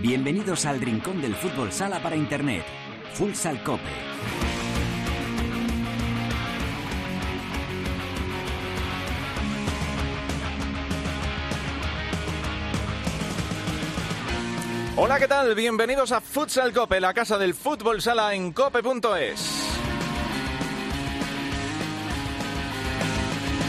Bienvenidos al rincón del fútbol sala para internet. Futsal Cope. Hola, ¿qué tal? Bienvenidos a Futsal Cope, la casa del fútbol sala en cope.es.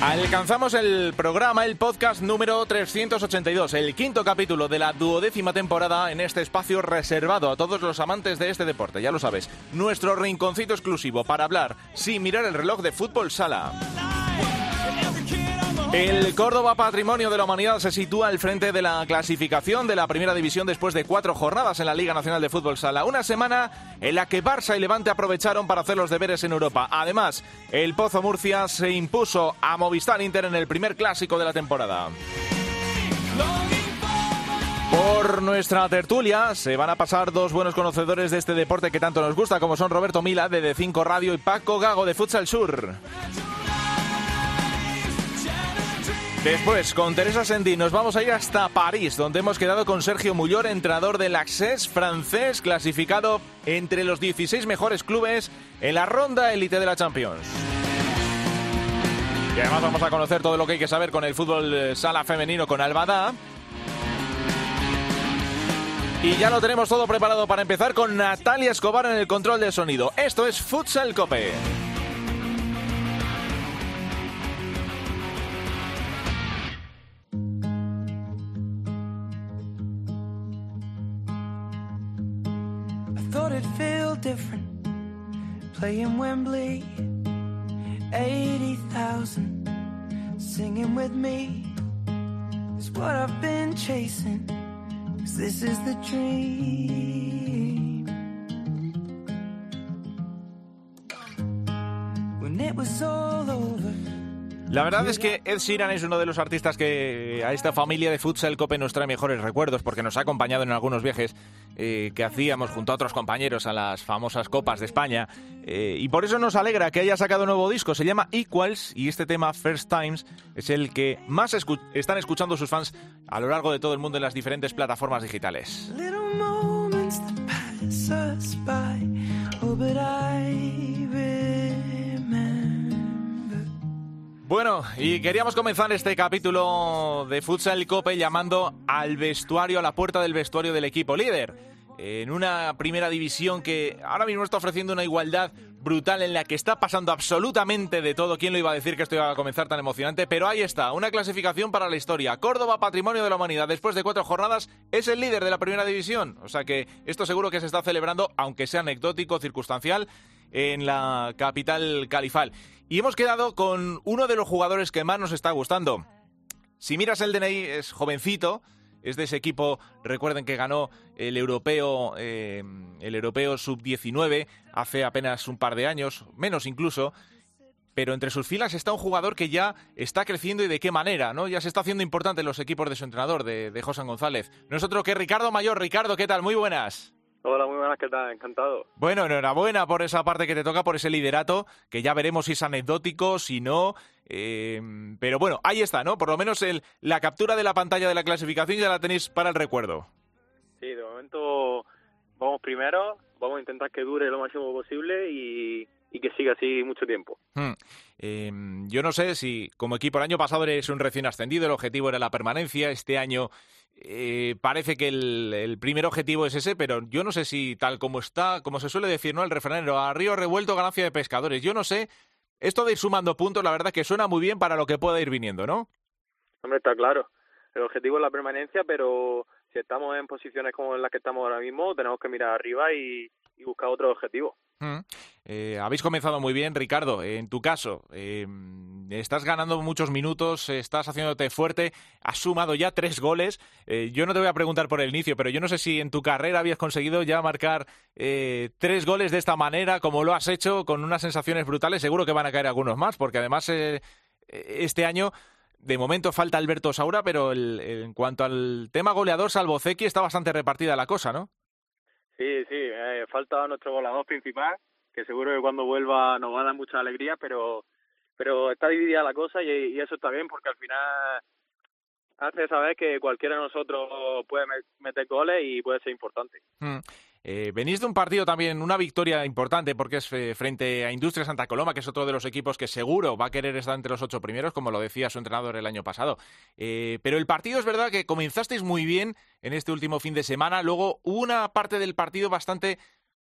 Alcanzamos el programa, el podcast número 382, el quinto capítulo de la duodécima temporada en este espacio reservado a todos los amantes de este deporte, ya lo sabes, nuestro rinconcito exclusivo para hablar sin mirar el reloj de fútbol sala. El Córdoba Patrimonio de la Humanidad se sitúa al frente de la clasificación de la Primera División después de cuatro jornadas en la Liga Nacional de Fútbol Sala. Una semana en la que Barça y Levante aprovecharon para hacer los deberes en Europa. Además, el Pozo Murcia se impuso a Movistar Inter en el primer clásico de la temporada. Por nuestra tertulia se van a pasar dos buenos conocedores de este deporte que tanto nos gusta, como son Roberto Mila de D5 Radio y Paco Gago de Futsal Sur. Después, con Teresa Sendí, nos vamos a ir hasta París, donde hemos quedado con Sergio Mullor, entrenador del Access francés, clasificado entre los 16 mejores clubes en la ronda élite de la Champions. Y además vamos a conocer todo lo que hay que saber con el fútbol eh, sala femenino con Albada. Y ya lo tenemos todo preparado para empezar con Natalia Escobar en el control de sonido. Esto es Futsal Cope. Thought it'd feel different playing Wembley. 80,000 singing with me is what I've been chasing. Cause this is the dream. La verdad es que Ed Sheeran es uno de los artistas que a esta familia de Futsal Cope nos trae mejores recuerdos porque nos ha acompañado en algunos viajes eh, que hacíamos junto a otros compañeros a las famosas Copas de España. Eh, y por eso nos alegra que haya sacado un nuevo disco. Se llama Equals y este tema, First Times, es el que más están escuchando sus fans a lo largo de todo el mundo en las diferentes plataformas digitales. Bueno, y queríamos comenzar este capítulo de Futsal Cope llamando al vestuario, a la puerta del vestuario del equipo líder. En una primera división que ahora mismo está ofreciendo una igualdad brutal en la que está pasando absolutamente de todo. ¿Quién lo iba a decir que esto iba a comenzar tan emocionante? Pero ahí está, una clasificación para la historia. Córdoba, Patrimonio de la Humanidad, después de cuatro jornadas, es el líder de la primera división. O sea que esto seguro que se está celebrando, aunque sea anecdótico, circunstancial, en la capital califal. Y hemos quedado con uno de los jugadores que más nos está gustando. Si miras el DNI, es jovencito, es de ese equipo, recuerden que ganó el europeo, eh, europeo sub-19 hace apenas un par de años, menos incluso, pero entre sus filas está un jugador que ya está creciendo y de qué manera, ¿no? Ya se está haciendo importante en los equipos de su entrenador, de, de José González. Nosotros que Ricardo Mayor. Ricardo, ¿qué tal? Muy buenas. Hola, muy buenas, ¿qué tal? Encantado. Bueno, enhorabuena por esa parte que te toca, por ese liderato, que ya veremos si es anecdótico, si no. Eh, pero bueno, ahí está, ¿no? Por lo menos el, la captura de la pantalla de la clasificación ya la tenéis para el recuerdo. Sí, de momento vamos primero, vamos a intentar que dure lo máximo posible y, que siga así mucho tiempo. Hmm. Em, yo no sé si como equipo el año pasado eres un recién ascendido, el objetivo era la permanencia, este año eh, parece que el, primer objetivo es ese, pero yo no sé si tal como está, como se suele decir, ¿no? El refranero, a río revuelto, ganancia de pescadores. Yo no sé, esto de ir sumando puntos, la verdad que suena muy bien para lo que pueda ir viniendo, ¿no? Hombre, está claro. El objetivo es la permanencia, pero si estamos en posiciones como en las que estamos ahora mismo, tenemos que mirar arriba y, buscar otro objetivo. Mm. Eh, habéis comenzado muy bien, Ricardo. En tu caso, eh, estás ganando muchos minutos, estás haciéndote fuerte, has sumado ya tres goles. Eh, yo no te voy a preguntar por el inicio, pero yo no sé si en tu carrera habías conseguido ya marcar eh, tres goles de esta manera, como lo has hecho, con unas sensaciones brutales. Seguro que van a caer algunos más, porque además eh, este año de momento falta Alberto Saura, pero en cuanto al tema goleador, salvo Zeki, está bastante repartida la cosa, ¿no? Sí, sí, falta nuestro goleador principal, que seguro que cuando vuelva nos va a dar mucha alegría, pero pero está dividida la cosa y, eso está bien porque al final hace saber que cualquiera de nosotros puede meter goles y puede ser importante. Hmm. Eh, venís de un partido también, una victoria importante porque es eh, frente a Industria Santa Coloma, que es otro de los equipos que seguro va a querer estar entre los ocho primeros, como lo decía su entrenador el año pasado. Eh, pero el partido es verdad que comenzasteis muy bien en este último fin de semana, luego hubo una parte del partido bastante,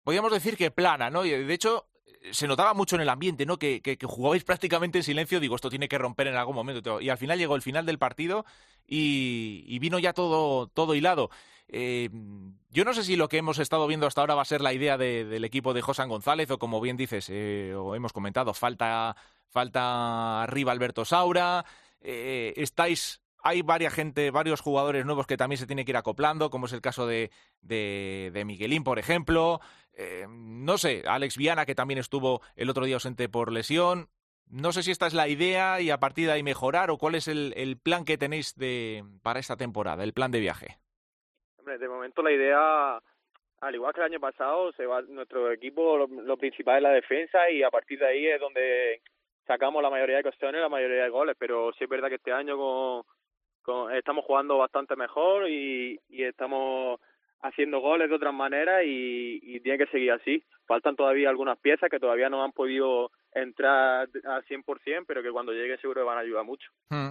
podríamos decir que plana, ¿no? Y de hecho se notaba mucho en el ambiente, ¿no? Que, jugabais prácticamente en silencio. Digo, esto tiene que romper en algún momento. Y al final llegó el final del partido y, vino ya todo, todo hilado. Eh, yo no sé si lo que hemos estado viendo hasta ahora va a ser la idea del equipo de Josan González o como bien dices, eh, o hemos comentado, falta, falta arriba Alberto Saura, eh, estáis hay varias gente, varios jugadores nuevos que también se tienen que ir acoplando, como es el caso de, de, Miguelín, por ejemplo. no sé, Alex Viana, que también estuvo el otro día ausente por lesión. No sé si esta es la idea y a partir de ahí mejorar o cuál es el, plan que tenéis de, para esta temporada, el plan de viaje de momento la idea, al igual que el año pasado, se va nuestro equipo, lo, principal es la defensa y a partir de ahí es donde sacamos la mayoría de cuestiones, la mayoría de goles, pero sí es verdad que este año con, estamos jugando bastante mejor y, estamos haciendo goles de otras maneras y, tiene que seguir así. Faltan todavía algunas piezas que todavía no han podido entrar al 100%, pero que cuando llegue seguro van a ayudar mucho. Hmm.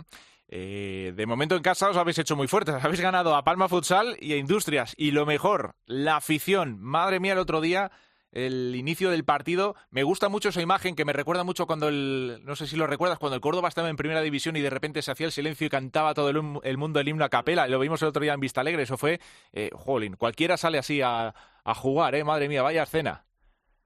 Eh, de momento en casa os habéis hecho muy fuertes, habéis ganado a Palma Futsal y a Industrias. Y lo mejor, la afición. Madre mía, el otro día, el inicio del partido, me gusta mucho esa imagen que me recuerda mucho cuando el, no sé si lo recuerdas, cuando el Córdoba estaba en primera división y de repente se hacía el silencio y cantaba todo el, mundo el himno a capela. Lo vimos el otro día en Vista Alegre, eso fue, eh, jolín, cualquiera sale así a, a jugar, ¿eh? Madre mía, vaya escena.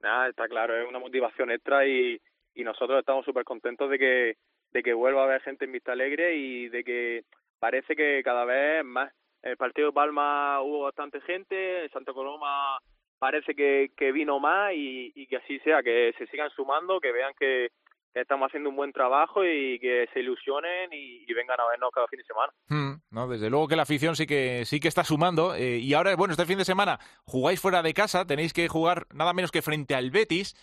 Nada, está claro, es una motivación extra y, y nosotros estamos súper contentos de que de que vuelva a haber gente en Vista Alegre y de que parece que cada vez más. En el partido de Palma hubo bastante gente, en Santa Coloma parece que, que vino más y, y que así sea, que se sigan sumando, que vean que, estamos haciendo un buen trabajo y que se ilusionen y, vengan a vernos cada fin de semana. Hmm, no, desde luego que la afición sí que sí que está sumando eh, y ahora bueno este fin de semana jugáis fuera de casa, tenéis que jugar nada menos que frente al Betis.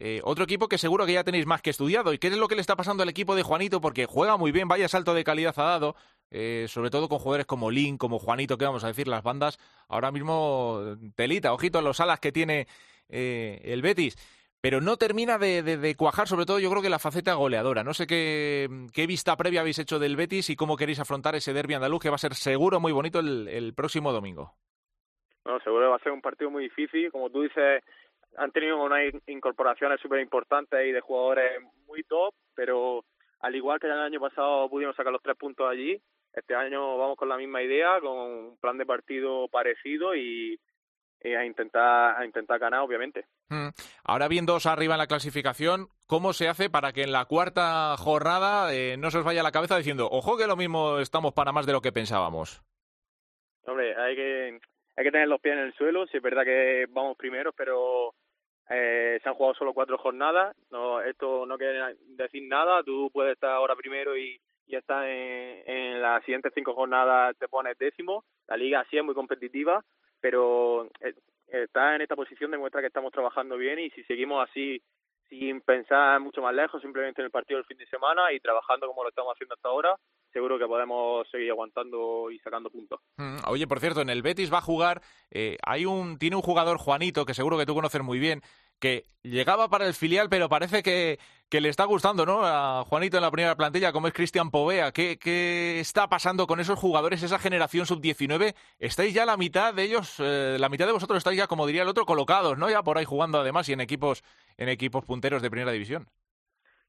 Eh, otro equipo que seguro que ya tenéis más que estudiado. ¿Y qué es lo que le está pasando al equipo de Juanito? Porque juega muy bien, vaya salto de calidad ha dado, eh, sobre todo con jugadores como Lin, como Juanito, que vamos a decir, las bandas ahora mismo telita, ojito a los alas que tiene eh, el Betis. Pero no termina de, cuajar, sobre todo yo creo que la faceta goleadora. No sé qué, vista previa habéis hecho del Betis y cómo queréis afrontar ese derby andaluz que va a ser seguro muy bonito el, el próximo domingo. Bueno, seguro que va a ser un partido muy difícil. Como tú dices, han tenido unas incorporaciones súper importantes y de jugadores muy top, pero al igual que el año pasado pudimos sacar los tres puntos allí, este año vamos con la misma idea, con un plan de partido parecido y, a intentar a intentar ganar, obviamente. Hmm. Ahora viendo arriba en la clasificación, ¿cómo se hace para que en la cuarta jornada eh, no se os vaya la cabeza diciendo, ojo que lo mismo estamos para más de lo que pensábamos? Hombre, hay que hay que tener los pies en el suelo. Sí es verdad que vamos primeros, pero eh, se han jugado solo cuatro jornadas. No, esto no quiere decir nada. Tú puedes estar ahora primero y, ya estás en, en las siguientes cinco jornadas te pones décimo. La liga sí es muy competitiva, pero eh, estar en esta posición demuestra que estamos trabajando bien y si seguimos así sin pensar mucho más lejos, simplemente en el partido del fin de semana y trabajando como lo estamos haciendo hasta ahora, seguro que podemos seguir aguantando y sacando puntos. Mm, oye, por cierto, en el Betis va a jugar, eh, hay un, tiene un jugador Juanito que seguro que tú conoces muy bien, que llegaba para el filial, pero parece que, que le está gustando, ¿no? A Juanito en la primera plantilla, como es Cristian Povea. ¿Qué, ¿Qué, está pasando con esos jugadores, esa generación sub-19? Estáis ya la mitad de ellos, eh, la mitad de vosotros estáis ya, como diría el otro, colocados, ¿no? Ya por ahí jugando además y en equipos, en equipos punteros de primera división.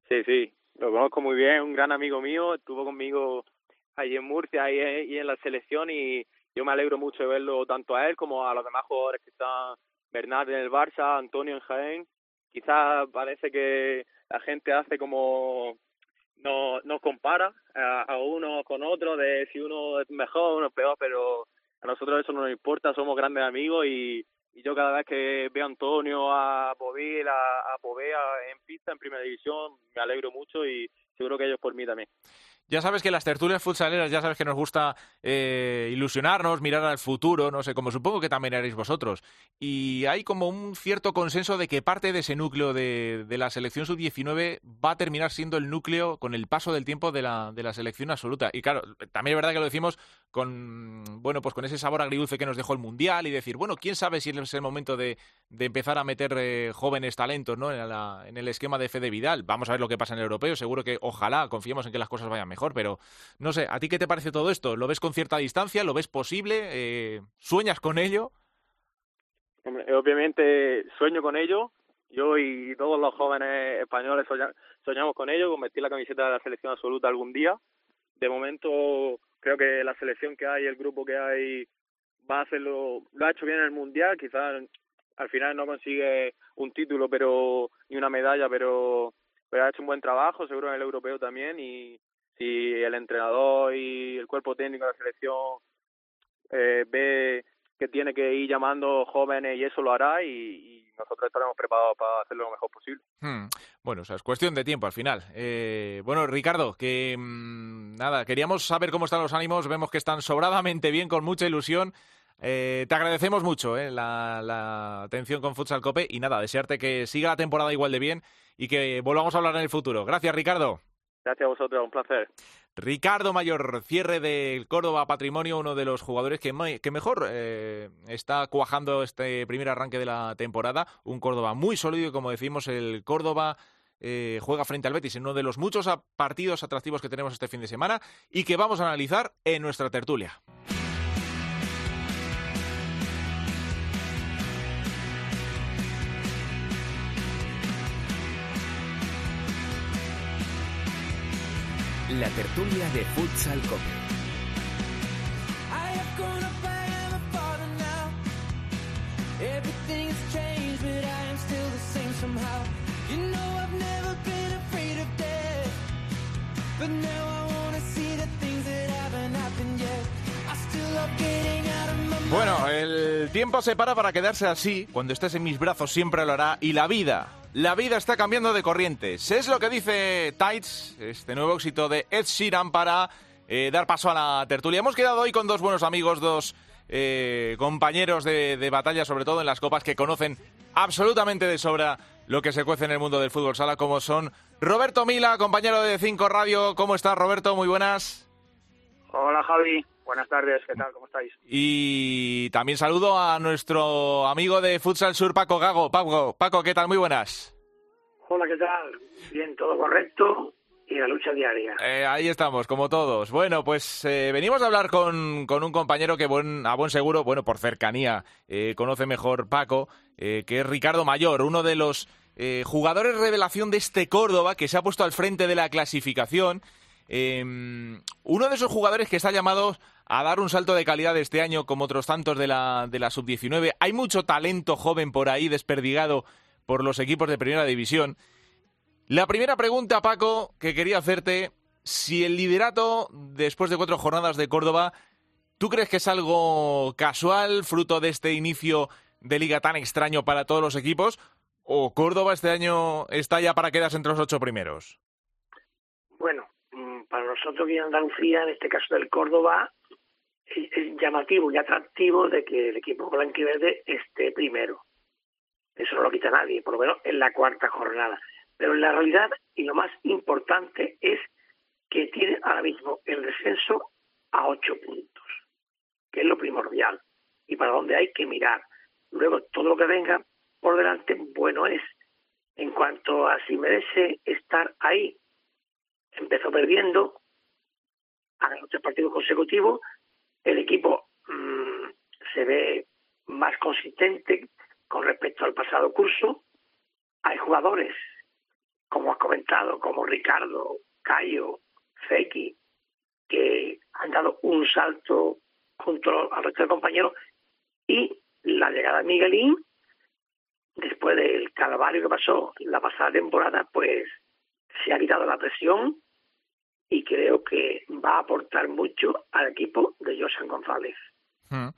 Sí, sí lo conozco muy bien, un gran amigo mío, estuvo conmigo ahí en Murcia y en la selección y yo me alegro mucho de verlo tanto a él como a los demás jugadores que están, Bernard en el Barça, Antonio en Jaén. Quizás parece que la gente hace como no nos compara a, uno con otro de si uno es mejor o uno es peor, pero a nosotros eso no nos importa, somos grandes amigos y, yo cada vez que veo a Antonio, a Bovil, a, a en pista en primera división, me alegro mucho y seguro que ellos por mí también. Ya sabes que las tertulias futsaleras, ya sabes que nos gusta eh, ilusionarnos, mirar al futuro, no sé, como supongo que también haréis vosotros. Y hay como un cierto consenso de que parte de ese núcleo de, la selección sub-19 va a terminar siendo el núcleo con el paso del tiempo de la, de la selección absoluta. Y claro, también es verdad que lo decimos con, bueno, pues con ese sabor agridulce que nos dejó el Mundial y decir, bueno, quién sabe si es el momento de, empezar a meter eh, jóvenes talentos ¿no? En, en, el esquema de Fede Vidal. Vamos a ver lo que pasa en el europeo. Seguro que ojalá confiemos en que las cosas vayan mejor, pero no sé, ¿a ti qué te parece todo esto? ¿Lo ves con cierta distancia? ¿Lo ves posible? Eh, ¿Sueñas con ello? obviamente sueño con ello. Yo y todos los jóvenes españoles soñamos con ello, con vestir la camiseta de la selección absoluta algún día. De momento creo que la selección que hay, el grupo que hay, va a hacerlo, lo ha hecho bien en el mundial. Quizás al final no consigue un título, pero ni una medalla, pero, pero ha hecho un buen trabajo, seguro en el europeo también y si el entrenador y el cuerpo técnico de la selección eh, ve que tiene que ir llamando jóvenes y eso lo hará y, nosotros estaremos preparados para hacerlo lo mejor posible. Hmm. Bueno, o sea, es cuestión de tiempo al final. Eh, bueno, Ricardo, que mm, nada, queríamos saber cómo están los ánimos, vemos que están sobradamente bien, con mucha ilusión. Eh, te agradecemos mucho eh, la, la, atención con Futsal Cope y nada, desearte que siga la temporada igual de bien y que volvamos a hablar en el futuro. Gracias, Ricardo. Gracias a vosotros, un placer. Ricardo Mayor, cierre del Córdoba Patrimonio, uno de los jugadores que, mejor eh, está cuajando este primer arranque de la temporada. Un Córdoba muy sólido, como decimos, el Córdoba eh, juega frente al Betis en uno de los muchos partidos atractivos que tenemos este fin de semana y que vamos a analizar en nuestra tertulia. La tertulia de Futsal Cope. Bueno, el tiempo se para para quedarse así. Cuando estés en mis brazos siempre lo hará. Y la vida la vida está cambiando de corrientes. Es lo que dice Tights, este nuevo éxito de Ed Sheeran para eh, dar paso a la tertulia. Hemos quedado hoy con dos buenos amigos, dos eh, compañeros de, batalla, sobre todo en las copas, que conocen absolutamente de sobra lo que se cuece en el mundo del fútbol sala, como son Roberto Mila, compañero de Cinco Radio. ¿Cómo estás, Roberto? Muy buenas. Hola, Javi. Buenas tardes, ¿qué tal? ¿Cómo estáis? Y también saludo a nuestro amigo de Futsal Sur, Paco Gago. Paco, Paco, ¿qué tal? Muy buenas. Hola, ¿qué tal? Bien, todo correcto y la lucha diaria. Eh, ahí estamos, como todos. Bueno, pues eh, venimos a hablar con, un compañero que buen, a buen seguro, bueno, por cercanía, eh, conoce mejor Paco, que es Ricardo Mayor, uno de los jugadores revelación de este Córdoba que se ha puesto al frente de la clasificación. uno de esos jugadores que está llamado a dar un salto de calidad este año como otros tantos de la, de la sub-19. Hay mucho talento joven por ahí desperdigado por los equipos de primera división. La primera pregunta, Paco, que quería hacerte, si el liderato después de cuatro jornadas de Córdoba, ¿tú crees que es algo casual, fruto de este inicio de liga tan extraño para todos los equipos? ¿O Córdoba este año está ya para quedarse entre los ocho primeros? Bueno, mm, para nosotros aquí en Andalucía, en este caso del Córdoba, llamativo y atractivo de que el equipo blanquiverde esté primero. Eso no lo quita nadie, por lo menos en la cuarta jornada. Pero en la realidad, y lo más importante, es que tiene ahora mismo el descenso a ocho puntos, que es lo primordial y para dónde hay que mirar. Luego, todo lo que venga por delante, bueno es. En cuanto a si merece estar ahí, empezó perdiendo, a los tres partidos consecutivos, el equipo mm, se ve más consistente con respecto al pasado curso. Hay jugadores, como has comentado, como Ricardo, Cayo, Feki, que han dado un salto junto al resto de compañeros y la llegada de Miguelín, después del calvario que pasó la pasada temporada, pues se ha quitado la presión y creo que va a aportar mucho al equipo de Josan González. Hmm.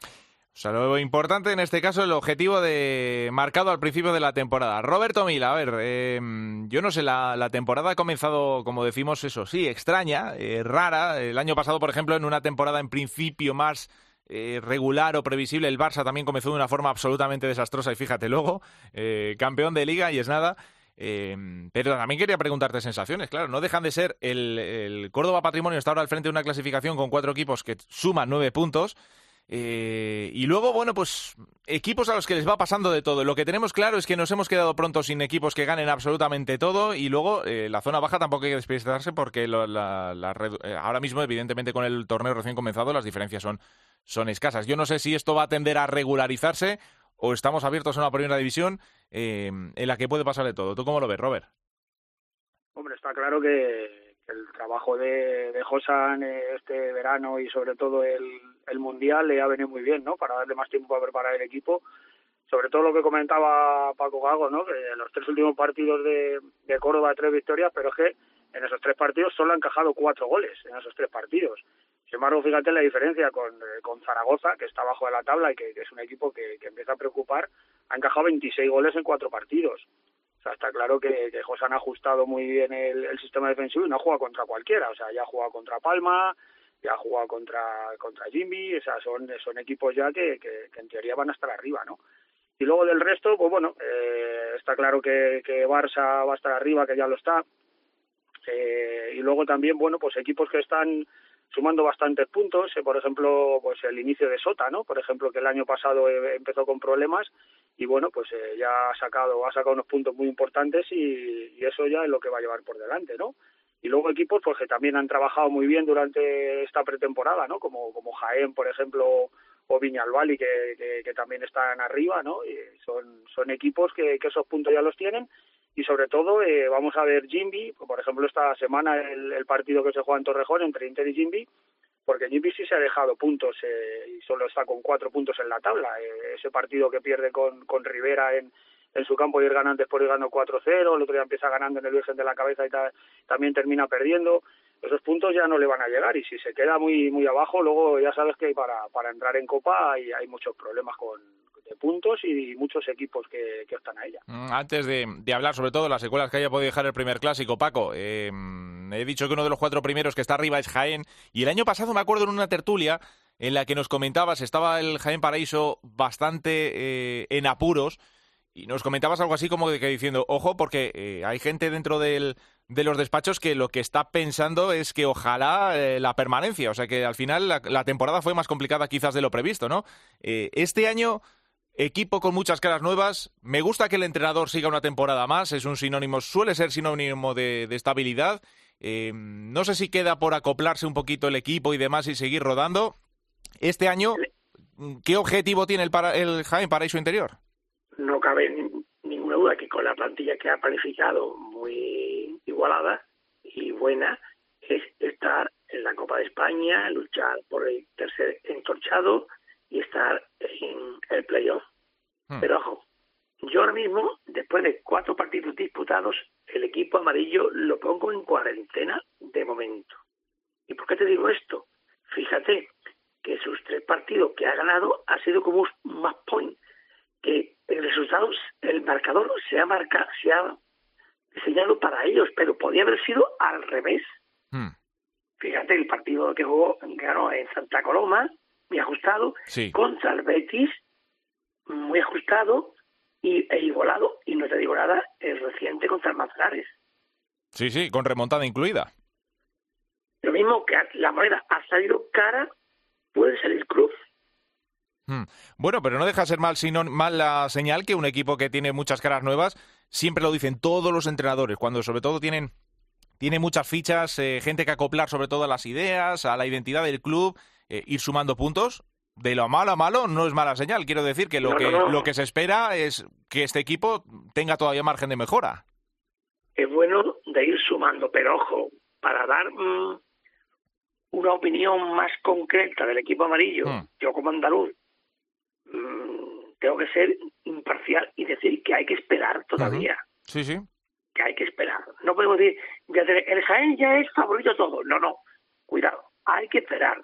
O sea, lo importante en este caso es el objetivo de marcado al principio de la temporada. Roberto Mila, a ver, em, yo no sé, la, temporada ha comenzado, como decimos, eso sí, extraña, eh, rara. El año pasado, por ejemplo, en una temporada en principio más eh, regular o previsible, el Barça también comenzó de una forma absolutamente desastrosa y fíjate luego, eh, campeón de liga y es nada. Em, pero también quería preguntarte sensaciones, claro, no dejan de ser el, Córdoba Patrimonio está ahora al frente de una clasificación con cuatro equipos que suman nueve puntos. Eh, y luego, bueno, pues equipos a los que les va pasando de todo. Lo que tenemos claro es que nos hemos quedado pronto sin equipos que ganen absolutamente todo y luego eh, la zona baja tampoco hay que despistarse porque eh, ahora mismo, evidentemente, con el torneo recién comenzado, las diferencias son, son escasas. Yo no sé si esto va a tender a regularizarse o estamos abiertos a una primera división en la que puede pasar de todo. ¿Tú cómo lo ves, Robert? Hombre, está claro que el trabajo de, de Josan este verano y sobre todo el, el Mundial le ha venido muy bien, ¿no? Para darle más tiempo a preparar el equipo. Sobre todo lo que comentaba Paco Gago, ¿no? Que en los tres últimos partidos de, de Córdoba tres victorias, pero es que en esos tres partidos solo ha encajado cuatro goles en esos tres partidos. Sin embargo, fíjate la diferencia con, con Zaragoza, que está abajo de la tabla y que, es un equipo que, que, empieza a preocupar, ha encajado 26 goles en cuatro partidos. O sea, está claro que, que José han ajustado muy bien el, sistema defensivo y no ha jugado contra cualquiera. O sea, ya ha jugado contra Palma, ya ha jugado contra, contra Jimmy, o sea, son, son equipos ya que, que, en teoría van a estar arriba, ¿no? Y luego del resto, pues bueno, eh, está claro que, que Barça va a estar arriba, que ya lo está. Eh, y luego también, bueno, pues equipos que están sumando bastantes puntos, eh, por ejemplo, pues el inicio de Sota, ¿no? Por ejemplo, que el año pasado eh, empezó con problemas y bueno, pues eh, ya ha sacado ha sacado unos puntos muy importantes y, eso ya es lo que va a llevar por delante, ¿no? Y luego equipos pues que también han trabajado muy bien durante esta pretemporada, ¿no? Como como Jaén, por ejemplo, o Viñalbali que, que, que también están arriba, ¿no? Y son son equipos que, que esos puntos ya los tienen y sobre todo eh, vamos a ver Jimby, por ejemplo esta semana el, el, partido que se juega en Torrejón entre Inter y Jimby, porque Jimby sí se ha dejado puntos eh, y solo está con cuatro puntos en la tabla. Eh, ese partido que pierde con, con Rivera en, en su campo y ir ganando después ir ganando 4-0, el otro día empieza ganando en el Virgen de la Cabeza y ta, también termina perdiendo. Esos puntos ya no le van a llegar y si se queda muy muy abajo, luego ya sabes que para, para entrar en Copa hay, hay muchos problemas con, puntos y muchos equipos que, que están a ella. Mm, antes de, hablar sobre todo las secuelas que haya podido dejar el primer clásico, Paco, eh, he dicho que uno de los cuatro primeros que está arriba es Jaén y el año pasado me acuerdo en una tertulia en la que nos comentabas, estaba el Jaén Paraíso bastante eh, en apuros y nos comentabas algo así como de que diciendo, ojo, porque eh, hay gente dentro del, de los despachos que lo que está pensando es que ojalá la permanencia, o sea que al final la, temporada fue más complicada quizás de lo previsto, ¿no? Este año equipo con muchas caras nuevas. Me gusta que el entrenador siga una temporada más. Es un sinónimo, suele ser sinónimo de, estabilidad. Eh, no sé si queda por acoplarse un poquito el equipo y demás y seguir rodando. Este año, ¿qué objetivo tiene el, para, el Jaén Paraíso Interior? No cabe ni, ninguna duda que con la plantilla que ha planificado muy igualada y buena es estar en la Copa de España, luchar por el tercer entorchado y estar en el playoff. Hmm. Pero ojo, yo ahora mismo, después de cuatro partidos disputados, el equipo amarillo lo pongo en cuarentena de momento. ¿Y por qué te digo esto? Fíjate que sus tres partidos que ha ganado ha sido como un más point, que el resultado, el marcador se ha marcado, se ha diseñado para ellos, pero podía haber sido al revés. Hmm. Fíjate el partido que jugó, ganó en Santa Coloma, muy ajustado, sí. contra el Betis, muy ajustado y, e igualado, y no te digo nada, el reciente contra el Manzanares. Sí, sí, con remontada incluida. Lo mismo que la moneda ha salido cara, puede salir cruz. Hmm. Bueno, pero no deja de ser mal, sino mal la señal que un equipo que tiene muchas caras nuevas, siempre lo dicen todos los entrenadores, cuando sobre todo tienen tiene muchas fichas, eh, gente que acoplar sobre todo a las ideas, a la identidad del club, eh, ir sumando puntos. De lo malo a malo no es mala señal. Quiero decir que lo, no, que, no, no. lo que se espera es que este equipo tenga todavía margen de mejora. Es bueno de ir sumando, pero ojo, para dar mmm, una opinión más concreta del equipo amarillo, Hmm. mm. yo como andaluz, mmm, tengo que ser imparcial y decir que hay que esperar todavía. Uh -huh. Sí, sí. Que hay que esperar. No podemos decir, ya el Jaén ya es favorito todo. No, no. Cuidado, hay que esperar.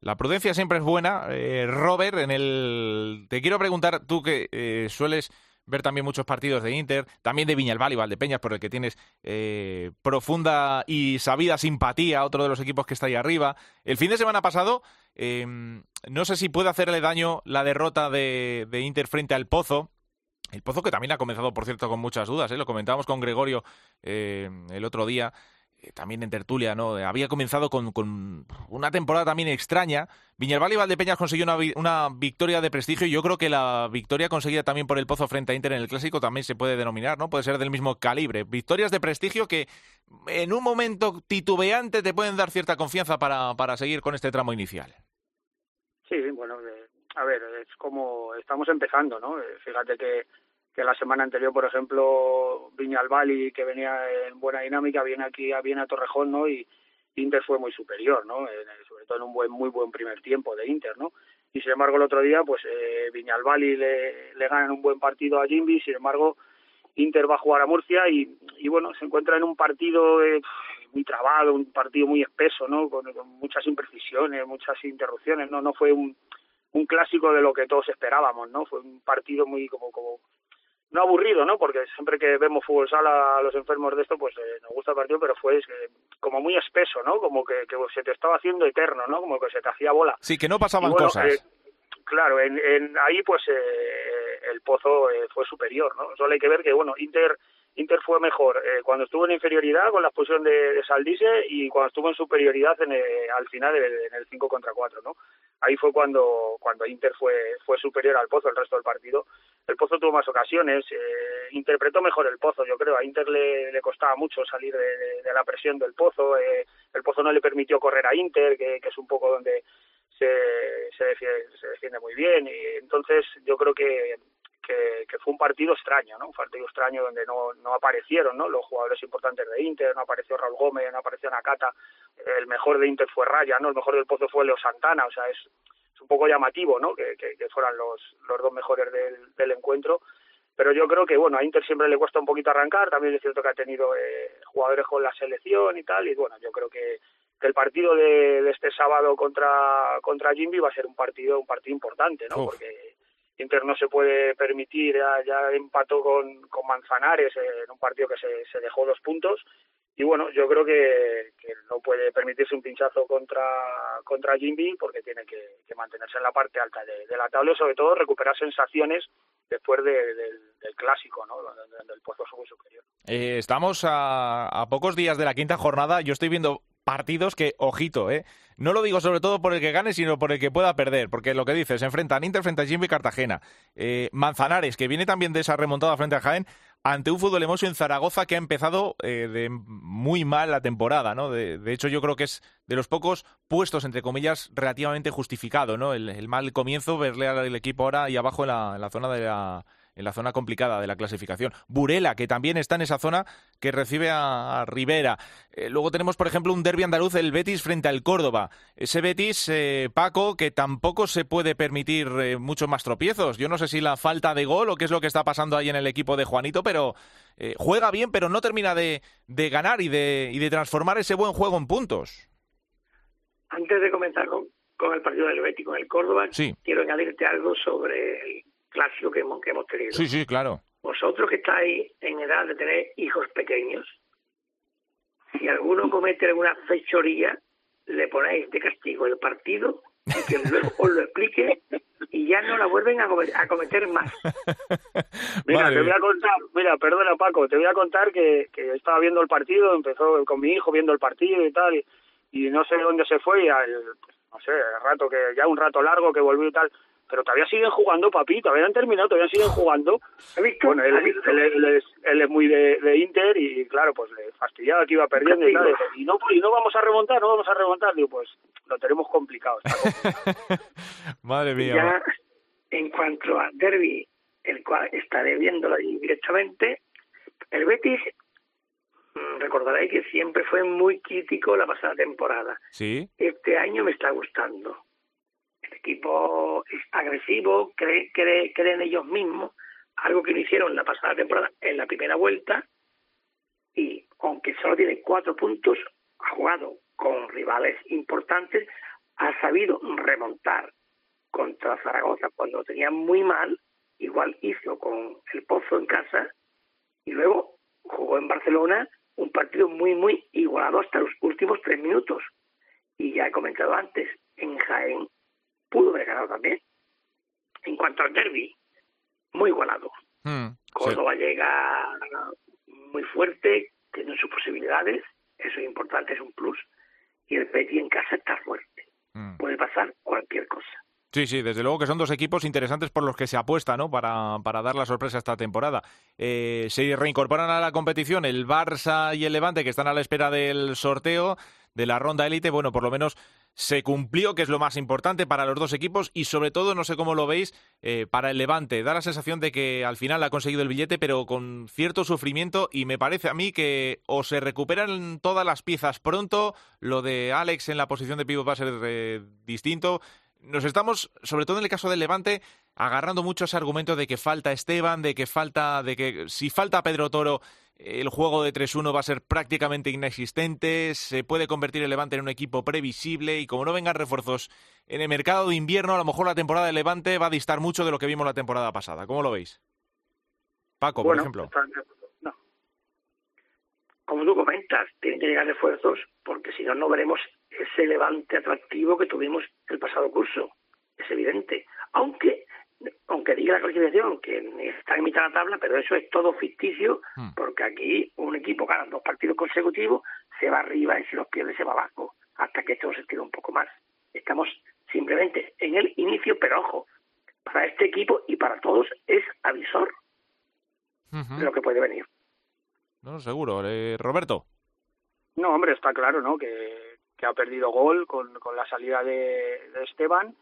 La prudencia siempre es buena. Eh, Robert, en el te quiero preguntar, tú que eh, sueles ver también muchos partidos de Inter, también de Viñalbal y Valdepeñas, por el que tienes eh, profunda y sabida simpatía, otro de los equipos que está ahí arriba. El fin de semana pasado, em, no sé si puede hacerle daño la derrota de, de, Inter frente al Pozo. El Pozo que también ha comenzado, por cierto, con muchas dudas, ¿eh? lo comentábamos con Gregorio eh, el otro día. Eh, también en tertulia, ¿no? Había comenzado con, con una temporada también extraña. Viñalbal y Valdepeñas consiguió una, una, victoria de prestigio y yo creo que la victoria conseguida también por el Pozo frente a Inter en el Clásico también se puede denominar, ¿no? Puede ser del mismo calibre. Victorias de prestigio que en un momento titubeante te pueden dar cierta confianza para, para seguir con este tramo inicial. Sí, bueno, eh, a ver, es como estamos empezando, ¿no? Eh, fíjate que que la semana anterior, por ejemplo, Viñalbali, que venía en buena dinámica, viene aquí viene a Torrejón, ¿no? Y Inter fue muy superior, ¿no? sobre todo en un buen, muy buen primer tiempo de Inter, ¿no? Y sin embargo, el otro día, pues eh, Viñalbali le, le gana un buen partido a Jimby, sin embargo, Inter va a jugar a Murcia y, y bueno, se encuentra en un partido eh, muy trabado, un partido muy espeso, ¿no? Con, con, muchas imprecisiones, muchas interrupciones, ¿no? No fue un, un clásico de lo que todos esperábamos, ¿no? Fue un partido muy como, como no aburrido, ¿no? Porque siempre que vemos fútbol sala a los enfermos de esto, pues eh, nos gusta el partido, pero fue eh, como muy espeso, ¿no? Como que, que, se te estaba haciendo eterno, ¿no? Como que se te hacía bola. Sí, que no pasaban bueno, cosas. Eh, claro, en, en, ahí pues eh, el Pozo eh, fue superior, ¿no? Solo hay que ver que, bueno, Inter Inter fue mejor eh, cuando estuvo en inferioridad con la expulsión de, de Saldise y cuando estuvo en superioridad en el, al final en el 5 contra 4, ¿no? Ahí fue cuando cuando Inter fue fue superior al Pozo el resto del partido. El Pozo tuvo más ocasiones, eh, interpretó mejor el Pozo, yo creo. A Inter le, costaba mucho salir de, la presión del Pozo. Eh, el Pozo no le permitió correr a Inter, que, que es un poco donde se, se, defiende, se defiende muy bien. Y entonces yo creo que que, que, fue un partido extraño, ¿no? Un partido extraño donde no, no aparecieron, ¿no? Los jugadores importantes de Inter, no apareció Raúl Gómez, no apareció Nakata, el mejor de Inter fue Raya, ¿no? El mejor del Pozo fue Leo Santana, o sea, es, es un poco llamativo, ¿no? Que, que, que fueran los, los dos mejores del, del encuentro pero yo creo que bueno a Inter siempre le cuesta un poquito arrancar también es cierto que ha tenido eh, jugadores con la selección y tal y bueno yo creo que, que el partido de, de, este sábado contra contra Jimby va a ser un partido un partido importante no Uf. porque Inter no se puede permitir ya, ya empató con, con Manzanares en un partido que se, se dejó dos puntos y bueno yo creo que, no puede permitirse un pinchazo contra contra Jimby porque tiene que, mantenerse en la parte alta de, la tabla y sobre todo recuperar sensaciones después de, de, del clásico, ¿no? Donde, el Pozo fue superior. Eh, estamos a, pocos días de la quinta jornada. Yo estoy viendo partidos que, ojito, ¿eh? No lo digo sobre todo por el que gane, sino por el que pueda perder, porque lo que dices, se enfrentan Inter frente a Jimmy y Cartagena. Eh, Manzanares, que viene también de esa remontada frente a Jaén, ante un fútbol emoso en Zaragoza que ha empezado eh, de muy mal la temporada, ¿no? De, hecho, yo creo que es de los pocos puestos, entre comillas, relativamente justificado, ¿no? El, mal comienzo, verle al equipo ahora ahí abajo en la zona de la en la zona complicada de la clasificación. Burela, que también está en esa zona que recibe a, Rivera. Eh, luego tenemos, por ejemplo, un derby andaluz, el Betis frente al Córdoba. Ese Betis, eh, Paco, que tampoco se puede permitir eh, muchos más tropiezos. Yo no sé si la falta de gol o qué es lo que está pasando ahí en el equipo de Juanito, pero eh, juega bien, pero no termina de, de ganar y de, y de transformar ese buen juego en puntos. Antes de comenzar con, con el partido del Betis con el Córdoba, sí. quiero añadirte algo sobre el clásico que hemos, que hemos tenido. Sí, sí, claro. Vosotros que estáis en edad de tener hijos pequeños, si alguno comete alguna fechoría, le ponéis de castigo el partido y que luego os lo explique y ya no la vuelven a cometer, a cometer más. mira, te voy a contar, mira, perdona Paco, te voy a contar que, que estaba viendo el partido, empezó con mi hijo viendo el partido y tal, y, y no sé dónde se fue, y al, no sé, el rato que, ya un rato largo que volvió y tal, pero todavía siguen jugando, papi, todavía han terminado, todavía siguen jugando. visto? Bueno, él, él, él, es, él, es, muy de, de, Inter y claro, pues le fastidiaba que iba perdiendo y tal. Y no, y no vamos a remontar, no vamos a remontar. Digo, pues lo tenemos complicado. complicado. Madre mía. Ya, en cuanto a Derby, el cual estaré viéndolo ahí directamente, el Betis recordaréis que siempre fue muy crítico la pasada temporada. Sí. Este año me está gustando equipo es agresivo, cree, cree, cree ellos mismos, algo que no hicieron la pasada temporada en la primera vuelta, y aunque solo tiene cuatro puntos, ha jugado con rivales importantes, ha sabido remontar contra Zaragoza cuando lo tenía muy mal, igual hizo con el Pozo en casa y luego jugó en Barcelona un partido muy, muy igualado hasta los últimos tres minutos. Y ya he comentado antes, en Jaén pudo haber ganado también. En cuanto al derby, muy igualado. Hmm, Córdoba llega muy fuerte, tiene sus posibilidades, eso es importante, es un plus. Y el Betty en casa está fuerte. Hmm. Puede pasar cualquier cosa. Sí, sí, desde luego que son dos equipos interesantes por los que se apuesta, ¿no? Para, para dar la sorpresa esta temporada. Eh, se reincorporan a la competición el Barça y el Levante, que están a la espera del sorteo de la ronda élite. Bueno, por lo menos se cumplió, que es lo más importante para los dos equipos y sobre todo, no sé cómo lo veis, eh, para el Levante. Da la sensación de que al final ha conseguido el billete, pero con cierto sufrimiento y me parece a mí que o se recuperan todas las piezas pronto, lo de Alex en la posición de pivot va a ser eh, distinto nos estamos, sobre todo en el caso del Levante, agarrando mucho ese argumento de que falta Esteban, de que falta, de que si falta Pedro Toro, el juego de 3-1 va a ser prácticamente inexistente, se puede convertir el Levante en un equipo previsible y como no vengan refuerzos en el mercado de invierno, a lo mejor la temporada del Levante va a distar mucho de lo que vimos la temporada pasada. ¿Cómo lo veis? Paco, por ejemplo. Como tú comentas, tienen que llegar refuerzos porque si no, no veremos ese levante atractivo que tuvimos el pasado curso. Es evidente. Aunque aunque diga la clasificación que está en mitad de la tabla, pero eso es todo ficticio, hmm. porque aquí un equipo gana dos partidos consecutivos, se va arriba y si los pierde se va abajo, hasta que esto se estire un poco más. Estamos simplemente en el inicio, pero ojo, para este equipo y para todos es avisor de lo que puede venir. No, seguro. Eh, Roberto. No, hombre, está claro, ¿no? Que que ha perdido gol con, con la salida de, Esteban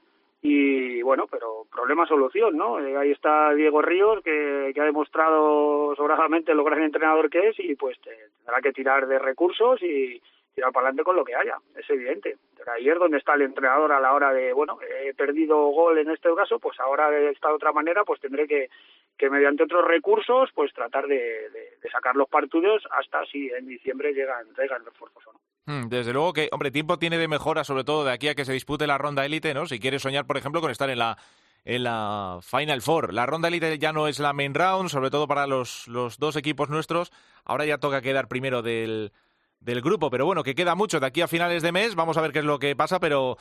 y bueno, pero problema-solución, ¿no? Eh, ahí está Diego Ríos, que, que ha demostrado sobradamente lo gran entrenador que es y pues tendrá que tirar de recursos y tirar para adelante con lo que haya, es evidente. Pero ahí donde está el entrenador a la hora de, bueno, he perdido gol en este caso, pues ahora de esta otra manera, pues tendré que, que mediante otros recursos, pues tratar de, de, sacar los partidos hasta si en diciembre llegan, llegan refuerzos o no. Hmm, desde luego que, hombre, tiempo tiene de mejora, sobre todo de aquí a que se dispute la ronda élite, ¿no? Si quieres soñar, por ejemplo, con estar en la en la Final Four. La ronda élite ya no es la main round, sobre todo para los, los dos equipos nuestros. Ahora ya toca quedar primero del, del grupo, pero bueno, que queda mucho de aquí a finales de mes. Vamos a ver qué es lo que pasa, pero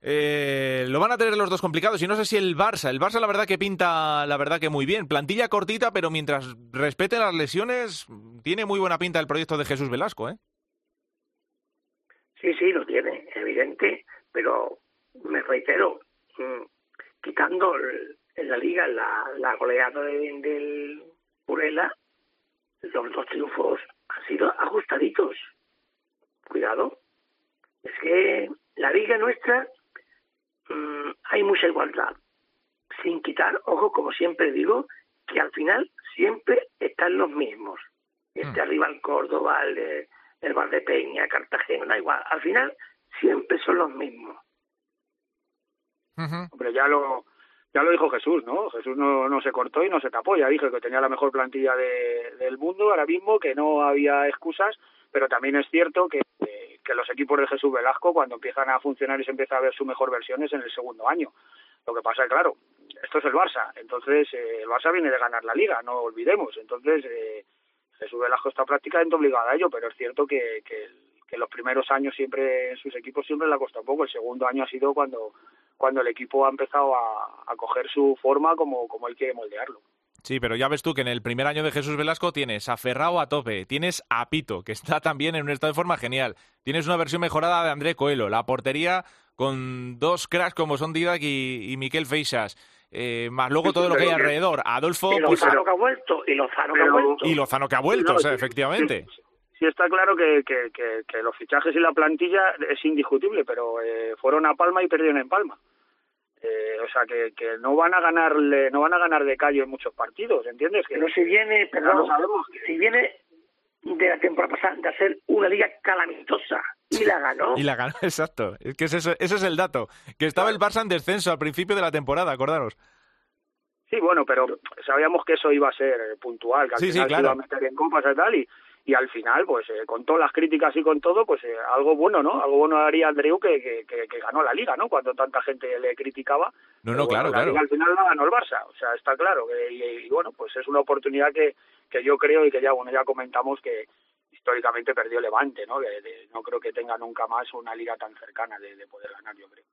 eh, lo van a tener los dos complicados y no sé si el Barça, el Barça la verdad que pinta la verdad que muy bien, plantilla cortita, pero mientras respete las lesiones, tiene muy buena pinta el proyecto de Jesús Velasco, ¿eh? Sí, sí, lo tiene, evidente, pero me reitero, mm, quitando en la liga la, la goleada del Purela, los dos triunfos han sido ajustaditos. Cuidado, es que la liga nuestra mm, hay mucha igualdad, sin quitar, ojo, como siempre digo, que al final siempre están los mismos. Este mm. arriba el Córdoba, el, el Valdepeña, Cartagena, da igual. Al final siempre son los mismos. Hombre, ya lo, ya lo dijo Jesús, ¿no? Jesús no, no se cortó y no se tapó. Ya dijo que tenía la mejor plantilla de, del mundo ahora mismo, que no había excusas, pero también es cierto que, que los equipos de Jesús Velasco, cuando empiezan a funcionar y se empieza a ver su mejor versión, es en el segundo año. Lo que pasa es, claro, esto es el Barça. Entonces, eh, el Barça viene de ganar la liga, no olvidemos. Entonces, eh, Jesús Velasco está prácticamente obligado a ello, pero es cierto que, que, los primeros años siempre en sus equipos siempre le ha costado poco. El segundo año ha sido cuando, cuando el equipo ha empezado a, a coger su forma como, como él quiere moldearlo. Sí, pero ya ves tú que en el primer año de Jesús Velasco tienes a Ferrao a tope, tienes a Pito, que está también en un estado de forma genial, tienes una versión mejorada de André Coelho, la portería con dos cracks como son Didac y, y Miquel Feixas, eh, más luego todo lo que hay alrededor. Adolfo. Y pues, Lozano que ha vuelto, y Lozano que ha vuelto. Y Lozano que ha vuelto, o sea, efectivamente. Sí, está claro que, que, que, los fichajes y la plantilla es indiscutible, pero eh, fueron a Palma y perdieron en Palma. Eh, o sea que, que no van a ganarle, no van a ganar de calle en muchos partidos, ¿entiendes? Que pero si viene, perdón, sabemos. si viene de la temporada pasada de hacer una liga calamitosa y la ganó. Y la ganó, exacto. Es que ese, ese es el dato. Que estaba el Barça en descenso al principio de la temporada, acordaros. Sí, bueno, pero sabíamos que eso iba a ser puntual, que al final se iba a meter en copas y tal, y, y al final, pues eh, con todas las críticas y con todo, pues eh, algo bueno, ¿no? Algo bueno haría Andreu que, que, que, ganó la liga, ¿no? Cuando tanta gente le criticaba. No, no, claro, claro. al final la ganó el Barça, o sea, está claro. Que, y, bueno, pues es una oportunidad que, que yo creo y que ya, bueno, ya comentamos que históricamente perdió Levante, ¿no? no creo que tenga nunca más una liga tan cercana de, de poder ganar, yo creo.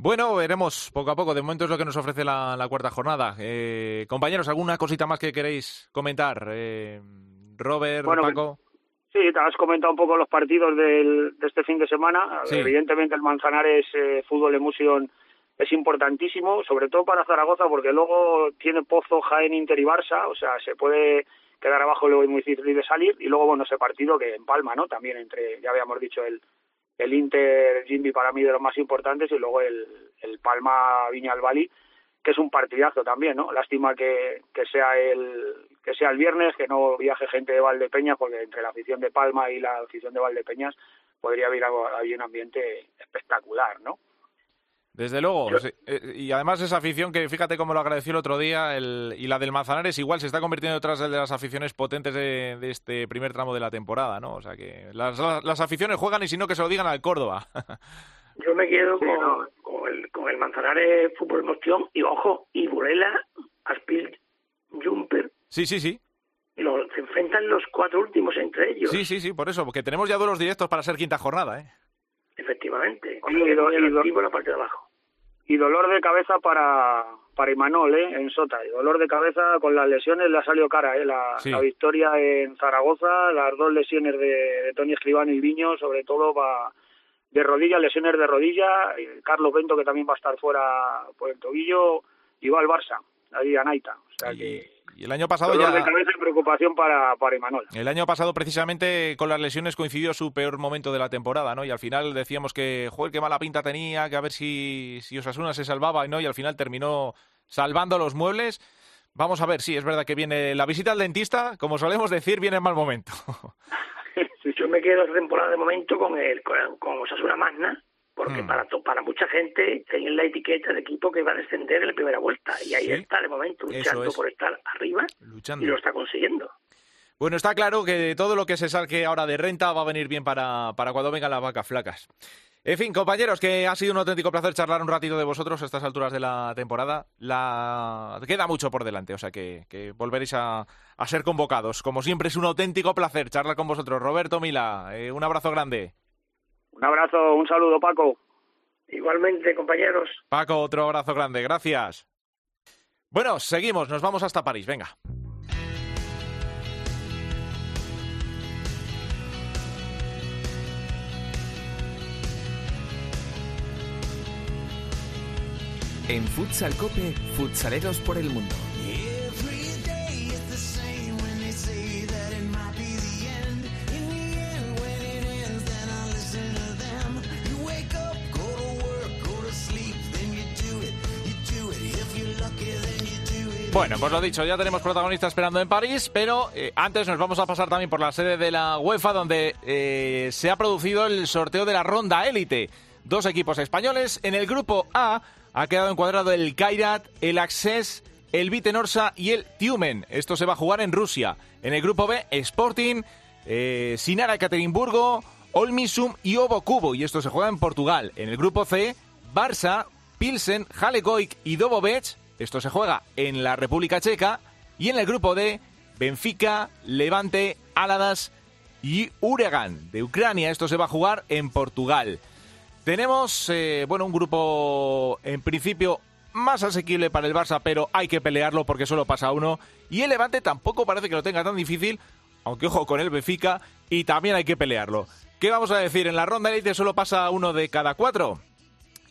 Bueno, veremos poco a poco. De momento es lo que nos ofrece la, la cuarta jornada. Eh, compañeros, ¿alguna cosita más que queréis comentar? Eh, Robert, Paco. Sí, te has comentado un poco los partidos del, de este fin de semana. Evidentemente el Manzanares eh, Fútbol Emotion es importantísimo, sobre todo para Zaragoza, porque luego tiene Pozo, Jaén, Inter y Barça, o sea, se puede quedar abajo luego es muy difícil de salir. Y luego, bueno, ese partido que en Palma, ¿no? También entre, ya habíamos dicho, el, el Inter Jimmy para mí de los más importantes y luego el, el Palma Viñalbali que es un partidazo también, ¿no? Lástima que, que sea el que sea el viernes, que no viaje gente de Valdepeñas, porque entre la afición de Palma y la afición de Valdepeñas podría haber ahí un ambiente espectacular, ¿no? Desde luego, eh, y además esa afición que fíjate cómo lo agradeció el otro día, el, y la del Manzanares igual se está convirtiendo detrás de las aficiones potentes de, este primer tramo de la temporada, ¿no? O sea que las, las, aficiones juegan y si no que se lo digan al Córdoba. Yo me quedo con, con, el, con el Manzanares Fútbol Emoción y ojo, y Burela, Aspil, Jumper. Sí, sí, sí. Y se enfrentan los cuatro últimos entre ellos. Sí, sí, sí, por eso, porque tenemos ya duelos directos para ser quinta jornada, ¿eh? Efectivamente. Y, y, y, la parte de abajo y dolor de cabeza para para Imanol ¿eh? en Sota y dolor de cabeza con las lesiones le ha salido cara ¿eh? la, la victoria en Zaragoza las dos lesiones de, Tony Escribano y Viño sobre todo va de rodilla lesiones de rodilla Carlos Bento que también va a estar fuera por el tobillo y va al Barça ahí a Naita sea que y el año pasado ya... de cabeza y preocupación para, para Imanol. El año pasado, precisamente, con las lesiones coincidió su peor momento de la temporada, ¿no? Y al final decíamos que, joder, qué mala pinta tenía, que a ver si, si Osasuna se salvaba, ¿no? Y al final terminó salvando los muebles. Vamos a ver, sí, es verdad que viene la visita al dentista, como solemos decir, viene en mal momento. Yo me quedo esta temporada de momento con el con, con Osasuna Magna, porque hmm. para para mucha gente tienen la etiqueta de equipo que va a descender en la primera vuelta y ahí está de momento luchando por estar arriba y lo está consiguiendo. Bueno, está claro que todo lo que se salque ahora de renta va a venir bien para, para cuando vengan las vacas flacas. En fin, compañeros, que ha sido un auténtico placer charlar un ratito de vosotros a estas alturas de la temporada. La... Queda mucho por delante, o sea que, que volveréis a, a, ser convocados. Como siempre, es un auténtico placer charlar con vosotros. Roberto Mila, eh, un abrazo grande. Un abrazo, un saludo, Paco. Igualmente, compañeros. Paco, otro abrazo grande, gracias. Bueno, seguimos, nos vamos hasta París, venga. En Futsal Cope, futsaleros por el mundo. Bueno, pues lo dicho, ya tenemos protagonistas esperando en París, pero eh, antes nos vamos a pasar también por la sede de la UEFA, donde eh, se ha producido el sorteo de la ronda élite. Dos equipos españoles. En el grupo A ha quedado encuadrado el Kairat, el Access, el Vitenorsa y el Tiumen. Esto se va a jugar en Rusia. En el grupo B, Sporting, eh, Sinara Ekaterimburgo, Olmisum y Obo Cubo. Y esto se juega en Portugal. En el grupo C, Barça, Pilsen, Halegoik y Dobovec esto se juega en la República Checa. Y en el grupo D, Benfica, Levante, Aladas y Uragan de Ucrania. Esto se va a jugar en Portugal. Tenemos, eh, bueno, un grupo en principio más asequible para el Barça, pero hay que pelearlo porque solo pasa uno. Y el Levante tampoco parece que lo tenga tan difícil, aunque ojo con el Benfica, y también hay que pelearlo. ¿Qué vamos a decir? En la ronda elite solo pasa uno de cada cuatro.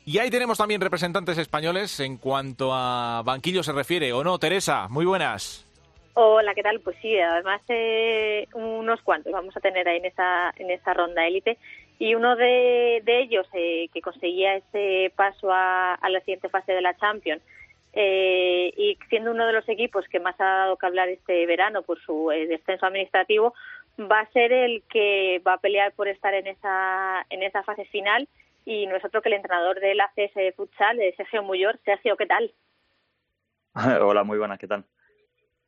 Y ahí tenemos también representantes españoles en cuanto a banquillo se refiere, ¿o no? Teresa, muy buenas. Hola, ¿qué tal? Pues sí, además eh, unos cuantos vamos a tener ahí en esa, en esa ronda élite. Y uno de, ellos eh, que conseguía ese paso a, la siguiente fase de la Champions eh, y siendo uno de los equipos que más ha dado que hablar este verano por su descenso administrativo, va a ser el que va a pelear por estar en esa, en esa fase final y nosotros que el entrenador del ACS Futsal, Sergio Muyor. Sergio, ¿qué tal? Hola, muy buenas, ¿qué tal?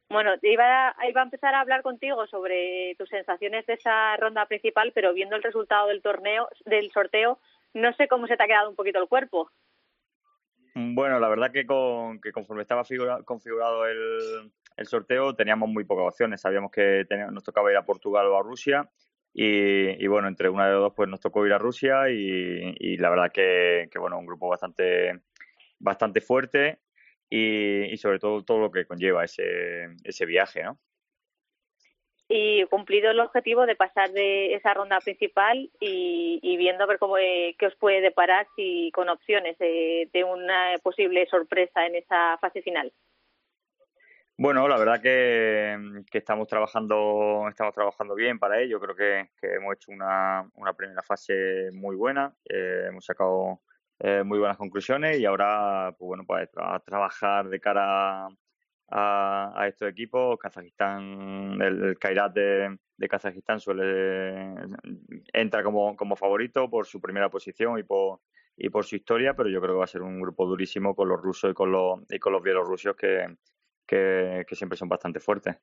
Bueno, iba, iba a empezar a hablar contigo sobre tus sensaciones de esa ronda principal, pero viendo el resultado del torneo, del sorteo, no sé cómo se te ha quedado un poquito el cuerpo. Bueno, la verdad que, con, que conforme estaba configurado el, el, sorteo teníamos muy pocas opciones. Sabíamos que nos tocaba ir a Portugal o a Rusia y, bueno, entre una de dos pues nos tocó ir a Rusia y, la verdad que, que, bueno, un grupo bastante, bastante fuerte y, sobre todo todo lo que conlleva ese, ese viaje, ¿no? y cumplido el objetivo de pasar de esa ronda principal y, viendo a ver cómo eh, qué os puede deparar si con opciones de, una posible sorpresa en esa fase final. Bueno, la verdad que, estamos trabajando estamos trabajando bien para ello. Creo que, hemos hecho una, una, primera fase muy buena. Eh, hemos sacado eh, muy buenas conclusiones y ahora, pues bueno, pues a trabajar de cara a, estos equipos. Kazajistán, el, Kairat de, Kazajistán suele entra como, como favorito por su primera posición y por y por su historia, pero yo creo que va a ser un grupo durísimo con los rusos y con los y con los bielorrusios que, que, siempre son bastante fuertes.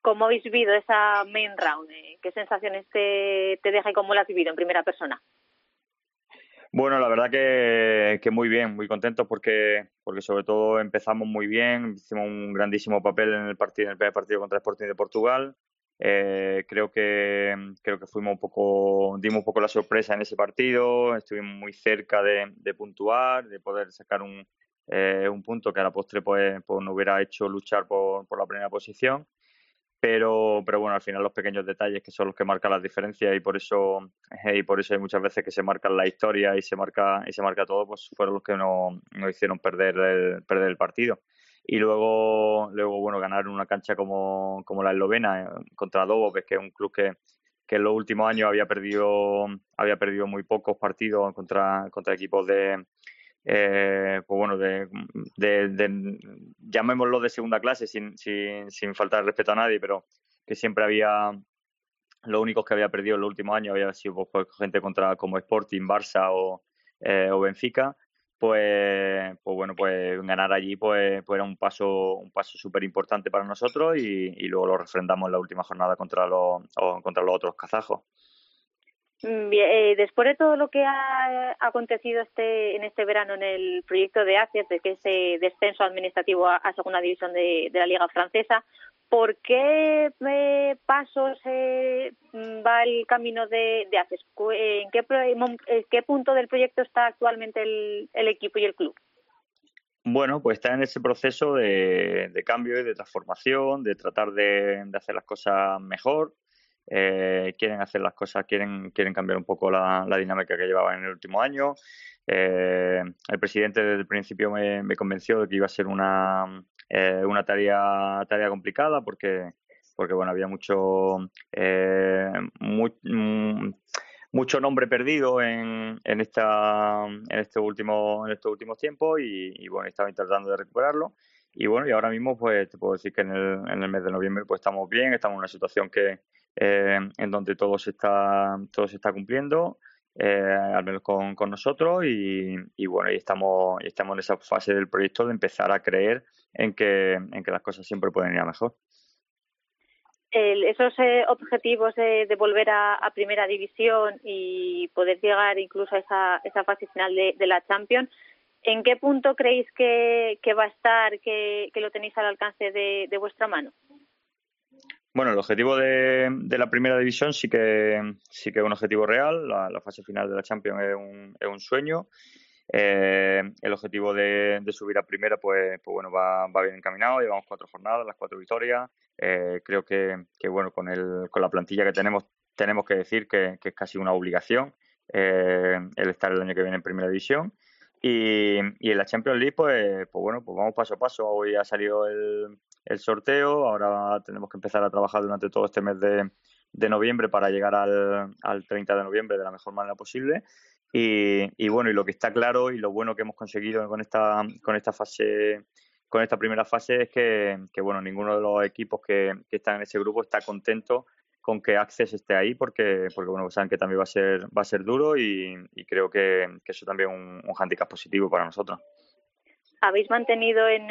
¿Cómo habéis vivido esa main round? ¿Qué sensaciones te, te deja y cómo la has vivido en primera persona? Bueno, la verdad que, muy bien, muy contentos porque, porque sobre todo empezamos muy bien, hicimos un grandísimo papel en el partido, en el primer partido contra el Sporting de Portugal. Eh, creo que creo que fuimos un poco, dimos un poco la sorpresa en ese partido, estuvimos muy cerca de, puntuar, de poder sacar un, eh, un punto que a la postre pues, pues nos hubiera hecho luchar por, por la primera posición pero, pero bueno, al final los pequeños detalles que son los que marcan las diferencias y por eso eh, y por eso hay muchas veces que se marcan la historia y se marca y se marca todo, pues fueron los que nos no hicieron perder el, perder el partido. Y luego, luego bueno, ganar una cancha como, como la eslovena eh, contra Dobo, que es un club que, que en los últimos años había perdido había perdido muy pocos partidos contra equipos de, eh, pues bueno, de, de, llamémoslo de segunda clase sin, sin, sin faltar respeto a nadie, pero que siempre había, los únicos que había perdido en los últimos años había sido pues, pues gente contra como Sporting, Barça o, eh, o Benfica, pues, pues bueno, pues ganar allí pues, pues era un paso un paso súper importante para nosotros y, y, luego lo refrendamos en la última jornada contra los, contra los otros kazajos. Eh, después de todo lo que ha acontecido este en este verano en el proyecto de ACES, de que ese descenso administrativo a, segunda división de, la Liga Francesa, ¿por qué eh, pasos eh, va el camino de, de ACES? ¿En qué, ¿En punto del proyecto está actualmente el, equipo y el club? Bueno, pues está en ese proceso de, de cambio y de transformación, de tratar de hacer las cosas mejor eh, quieren hacer las cosas, quieren, quieren cambiar un poco la, dinámica que llevaban en el último año. Eh, el presidente desde el principio me, convenció de que iba a ser una, eh, una tarea, tarea complicada porque, porque bueno, había mucho, mm, mucho nombre perdido en, en, esta, en, este último, en estos últimos tiempos y, y bueno, estaba intentando recuperarlo. Y bueno, y ahora mismo pues te puedo decir que en el, en el mes de noviembre pues estamos bien, estamos en una situación que, eh, en donde todo se está, todo se está cumpliendo, eh, al menos con, con nosotros, y, y, bueno, y estamos, y estamos en esa fase del proyecto de empezar a creer en que, en que las cosas siempre pueden ir a mejor. esos eh, objetivos de, volver a, primera división y poder llegar incluso a esa, esa fase final de, la Champions, ¿en qué punto creéis que, que va a estar, que, que, lo tenéis al alcance de vuestra mano? Bueno, el objetivo de, la primera división sí que sí que es un objetivo real. La, fase final de la Champions es un, es un sueño. Eh, el objetivo de, subir a primera, pues, pues bueno, va, va, bien encaminado. Llevamos cuatro jornadas, las cuatro victorias. Eh, creo que, que, bueno, con, el, con la plantilla que tenemos, tenemos que decir que, es casi una obligación eh, el estar el año que viene en primera división. Y, y en la Champions League, pues, pues bueno, pues vamos paso a paso. Hoy ha salido el, el sorteo. Ahora tenemos que empezar a trabajar durante todo este mes de, noviembre para llegar al, al 30 de noviembre de la mejor manera posible. Y, bueno, y lo que está claro y lo bueno que hemos conseguido con esta, con esta fase, con esta primera fase es que, bueno, ninguno de los equipos que, que, están en ese grupo está contento con que Access esté ahí porque, porque bueno, saben que también va a ser, va a ser duro y, creo que, eso también es un, un positivo para nosotros habéis mantenido en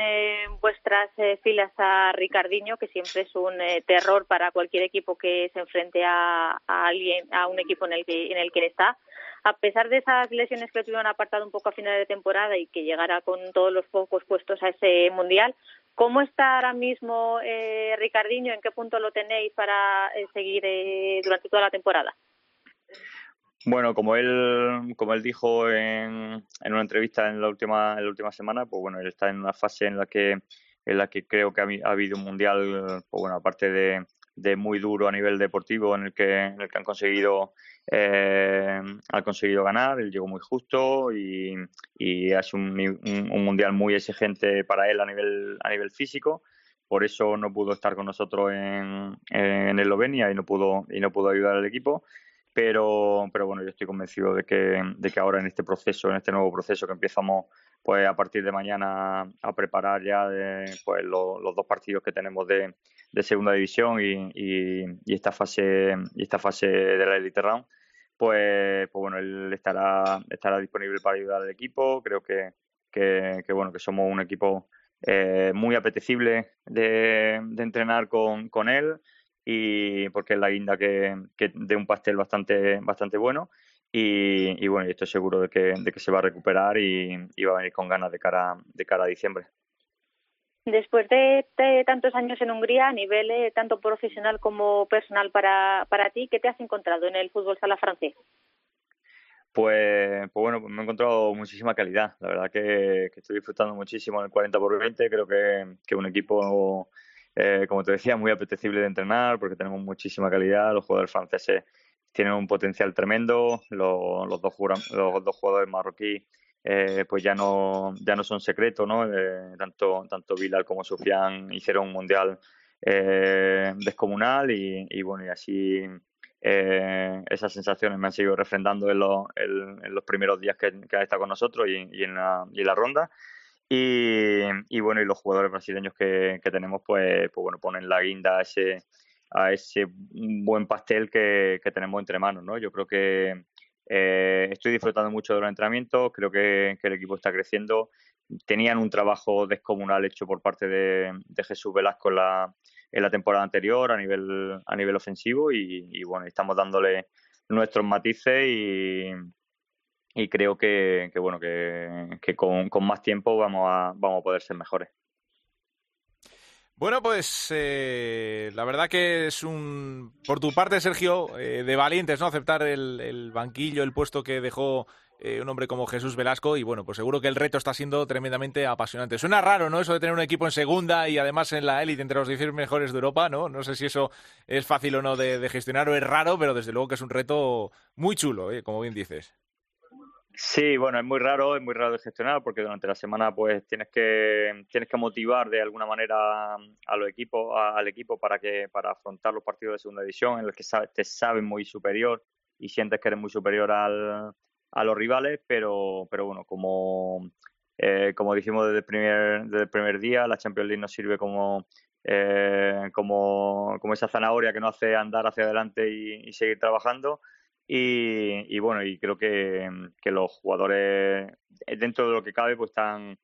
vuestras filas a Ricardiño, que siempre es un terror para cualquier equipo que se enfrente a, alguien, a un equipo en el que en el que está a pesar de esas lesiones que le tuvieron apartado un poco a final de temporada y que llegara con todos los focos puestos a ese mundial, ¿cómo está ahora mismo eh, Ricardiño? ¿En qué punto lo tenéis para eh, seguir eh, durante toda la temporada? Bueno, como él, como él dijo en, en una entrevista en la última, en la última semana, pues bueno, él está en una fase en la que en la que creo que ha, habido un mundial, pues bueno, aparte de, de muy duro a nivel deportivo en el que, en el que han conseguido eh, han conseguido ganar, él llegó muy justo y, y es un, un, mundial muy exigente para él a nivel, a nivel físico. Por eso no pudo estar con nosotros en, en Eslovenia y no pudo, y no pudo ayudar al equipo. Pero, pero bueno, yo estoy convencido de que, de que ahora en este proceso, en este nuevo proceso que empezamos pues a partir de mañana a preparar ya pues los dos partidos que tenemos de, de segunda división y, y, esta fase y esta fase de la Elite Round pues, pues bueno él estará estará disponible para ayudar al equipo. Creo que, que, bueno que somos un equipo eh, muy apetecible de, de entrenar con, con él y porque es la guinda que, que de un pastel bastante bastante bueno y, y bueno estoy seguro de que, de que se va a recuperar y, y va a venir con ganas de cara de cara a diciembre Después de, tantos años en Hungría, a nivel eh, tanto profesional como personal para, para ti, ¿qué te has encontrado en el fútbol sala francés? Pues, pues bueno, me he encontrado muchísima calidad. La verdad que, estoy disfrutando muchísimo en el 40 por 20. Creo que, que un equipo, eh, como te decía, muy apetecible de entrenar porque tenemos muchísima calidad. Los jugadores franceses tienen un potencial tremendo. Los, dos, jugadores marroquíes eh, pues ya no, ya no son secretos, ¿no? Eh, tanto, tanto como Sufian hicieron un mundial eh, descomunal y, bueno, y así esas sensaciones me han seguido refrendando en, los primeros días que, que ha estado con nosotros y, en, la, y la ronda. Y, bueno, y los jugadores brasileños que, tenemos, pues, pues bueno, ponen la guinda a ese, a ese buen pastel que, que tenemos entre manos, ¿no? Yo creo que, eh, estoy disfrutando mucho de los entrenamientos, creo que, el equipo está creciendo. Tenían un trabajo descomunal hecho por parte de, Jesús Velasco en la, en la, temporada anterior a nivel, a nivel ofensivo y, bueno, estamos dándole nuestros matices y, y creo que, bueno que, con, con, más tiempo vamos a, vamos a poder ser mejores. Bueno, pues eh, la verdad que es un, por tu parte, Sergio, eh, de valientes, ¿no? Aceptar el, banquillo, el puesto que dejó eh, un hombre como Jesús Velasco y bueno, pues seguro que el reto está siendo tremendamente apasionante. Suena raro, ¿no? Eso de tener un equipo en segunda y además en la élite entre los 10 mejores de Europa, ¿no? No sé si eso es fácil o no de, de gestionar o es raro, pero desde luego que es un reto muy chulo, como bien dices. Sí, bueno, es muy raro, es muy raro de gestionar porque durante la semana pues tienes que tienes que motivar de alguna manera a los equipos, al equipo para que para afrontar los partidos de segunda división en los que te sabes muy superior y sientes que eres muy superior al, a los rivales, pero pero bueno, como eh, como dijimos desde el primer desde el primer día, la Champions League nos sirve como eh, como, como esa zanahoria que nos hace andar hacia adelante y seguir trabajando y, bueno, y creo que, los jugadores, eh, dentro de lo que cabe, pues están,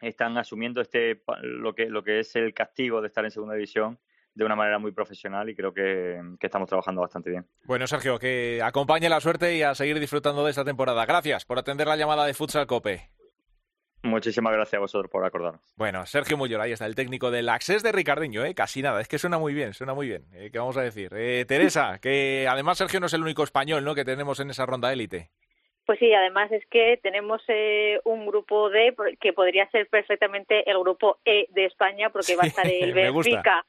están asumiendo este lo que, lo que es el castigo de estar en segunda división de una manera muy profesional y creo que, que, estamos trabajando bastante bien. Bueno, Sergio, que acompañe la suerte y a seguir disfrutando de esta temporada. Gracias por atender la llamada de Futsal Cope. Muchísimas gracias a vosotros por acordarnos. Bueno, Sergio Muyor, ahí está el técnico del Access de Ricardiño, ¿eh? casi nada, es que suena muy bien, suena muy bien. ¿eh? ¿Qué vamos a decir? Eh, Teresa, que además Sergio no es el único español ¿no? que tenemos en esa ronda élite. Pues sí, además es que tenemos eh, un grupo D que podría ser perfectamente el grupo E de España, porque va a estar el Benfica,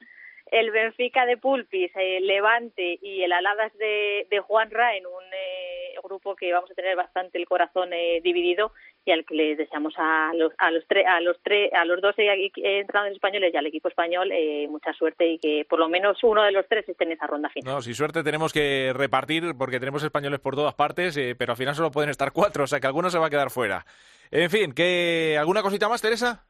el Benfica de Pulpis, el Levante y el Aladas de, de Juanra en un grupo que vamos a tener bastante el corazón dividido y al que le deseamos a los tres a los tres a los dos entrenadores españoles y al equipo español eh, mucha suerte y que por lo menos uno de los tres esté en esa ronda final. No, si suerte tenemos que repartir porque tenemos españoles por todas partes, eh, pero al final solo pueden estar cuatro, o sea que alguno se va a quedar fuera. En fin, ¿qué, ¿alguna cosita más, Teresa?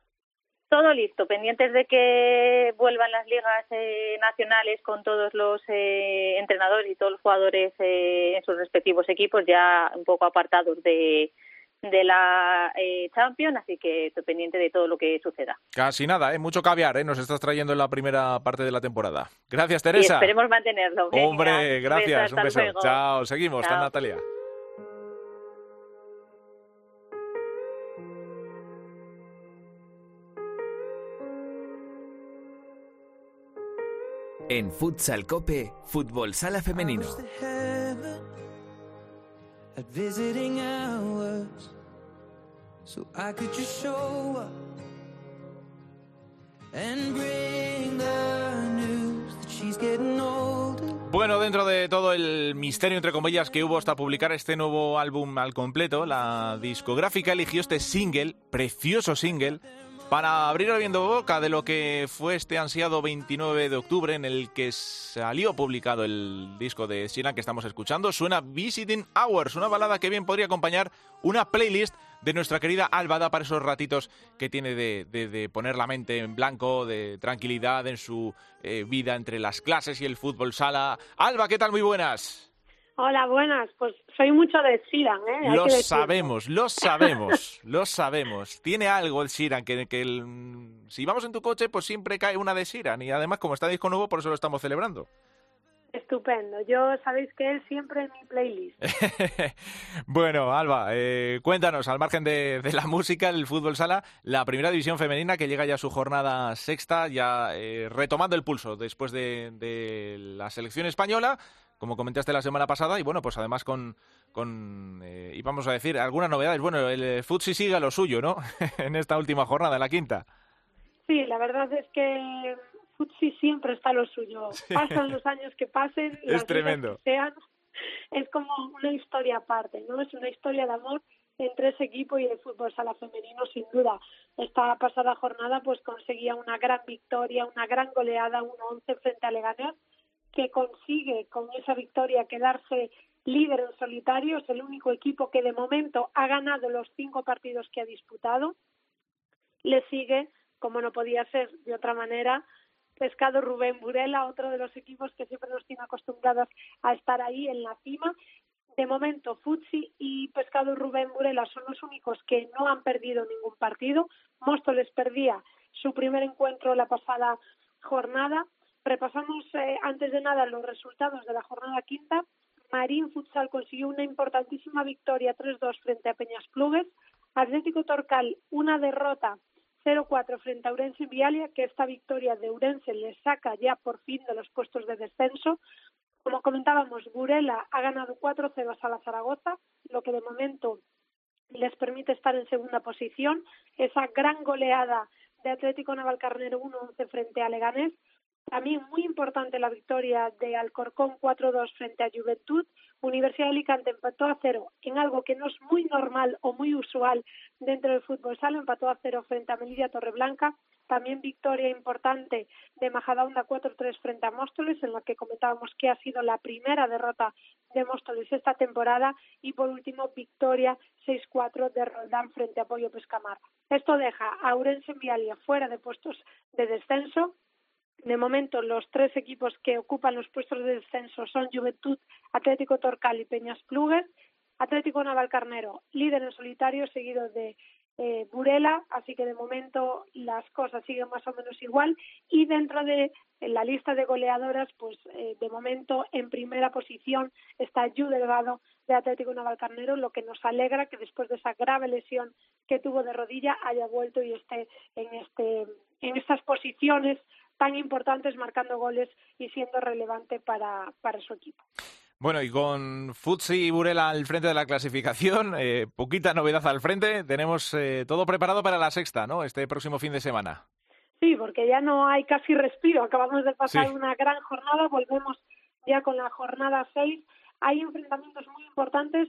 Todo listo, pendientes de que vuelvan las ligas eh, nacionales con todos los entrenadores y todos los jugadores en sus respectivos equipos, ya un poco apartados de de la eh, Champions, así que estoy pendiente de todo lo que suceda. Casi nada, ¿eh? mucho caviar, ¿eh? nos estás trayendo en la primera parte de la temporada. Gracias, Teresa. Y esperemos mantenerlo. Hombre, gracias, un beso. Chao, seguimos, está Natalia. En Futsal Cope, Fútbol Sala Femenino. Bueno, dentro de todo el misterio, entre comillas, que hubo hasta publicar este nuevo álbum al completo, la discográfica eligió este single, precioso single, para abrir abriendo boca de lo que fue este ansiado 29 de octubre en el que salió publicado el disco de Sheeran que estamos escuchando, suena Visiting Hours, una balada que bien podría acompañar una playlist de nuestra querida Alba para esos ratitos que tiene de, poner la mente en blanco, de tranquilidad en su eh, vida entre las clases y el fútbol sala. Alba, ¿qué tal? Muy buenas. Hola, buenas. Pues soy mucho de Siran, ¿eh? lo sabemos, lo sabemos, lo sabemos. Tiene algo el Siran, que, que si vamos en tu coche, pues siempre cae una de Siran. Y además, como está disco nuevo, por eso lo estamos celebrando. Estupendo. Yo sabéis que él siempre en mi playlist. bueno, Alba, eh, cuéntanos, al margen de, la música, el fútbol sala, la primera división femenina que llega ya a su jornada sexta, ya eh, retomando el pulso después de, de la selección española como comentaste la semana pasada, y bueno, pues además con, con eh, y vamos a decir, algunas novedades. Bueno, el Futsi sigue a lo suyo, ¿no? en esta última jornada, la quinta. Sí, la verdad es que Futsi siempre está a lo suyo. Pasan los años que pasen, es tremendo. sean, es como una historia aparte, ¿no? Es una historia de amor entre ese equipo y el fútbol sala femenino, sin duda. Esta pasada jornada pues conseguía una gran victoria, una gran goleada, 1-11 frente a Leganés, que consigue con esa victoria quedarse líder en solitario, es el único equipo que de momento ha ganado los cinco partidos que ha disputado. Le sigue, como no podía ser de otra manera, Pescado Rubén Burela, otro de los equipos que siempre nos tiene acostumbrados a estar ahí en la cima. De momento, Futsi y Pescado Rubén Burela son los únicos que no han perdido ningún partido. Móstoles perdía su primer encuentro la pasada jornada Repasamos eh, antes de nada los resultados de la jornada quinta. Marín Futsal consiguió una importantísima victoria 3-2 frente a Peñas Plugues. Atlético Torcal una derrota 0-4 frente a Urense Vialia, que esta victoria de Urense le saca ya por fin de los puestos de descenso. Como comentábamos, Burela ha ganado 4-0 a la Zaragoza, lo que de momento les permite estar en segunda posición. Esa gran goleada de Atlético Navalcarnero 1-11 frente a Leganés también muy importante la victoria de Alcorcón 4-2 frente a Juventud. Universidad de Alicante empató a cero en algo que no es muy normal o muy usual dentro del fútbol sala, empató a cero frente a Melilla Torreblanca. También victoria importante de Majadahonda 4-3 frente a Móstoles, en la que comentábamos que ha sido la primera derrota de Móstoles esta temporada. Y por último, victoria 6-4 de Roldán frente a Pollo Pescamar. Esto deja a Urense en Vialia fuera de puestos de descenso de momento, los tres equipos que ocupan los puestos de descenso son Juventud, Atlético Torcal y Peñas Plugues. Atlético Navalcarnero, líder en solitario, seguido de eh, Burela, así que de momento las cosas siguen más o menos igual. Y dentro de la lista de goleadoras, pues eh, de momento en primera posición está Yu Delgado de Atlético Navalcarnero, lo que nos alegra que después de esa grave lesión que tuvo de rodilla haya vuelto y esté en, este, en estas posiciones tan importantes marcando goles y siendo relevante para, para su equipo. Bueno, y con Futsi y Burela al frente de la clasificación, eh, poquita novedad al frente, tenemos eh, todo preparado para la sexta, ¿no? Este próximo fin de semana. Sí, porque ya no hay casi respiro. Acabamos de pasar una gran jornada, volvemos ya con la jornada seis. Hay enfrentamientos muy importantes.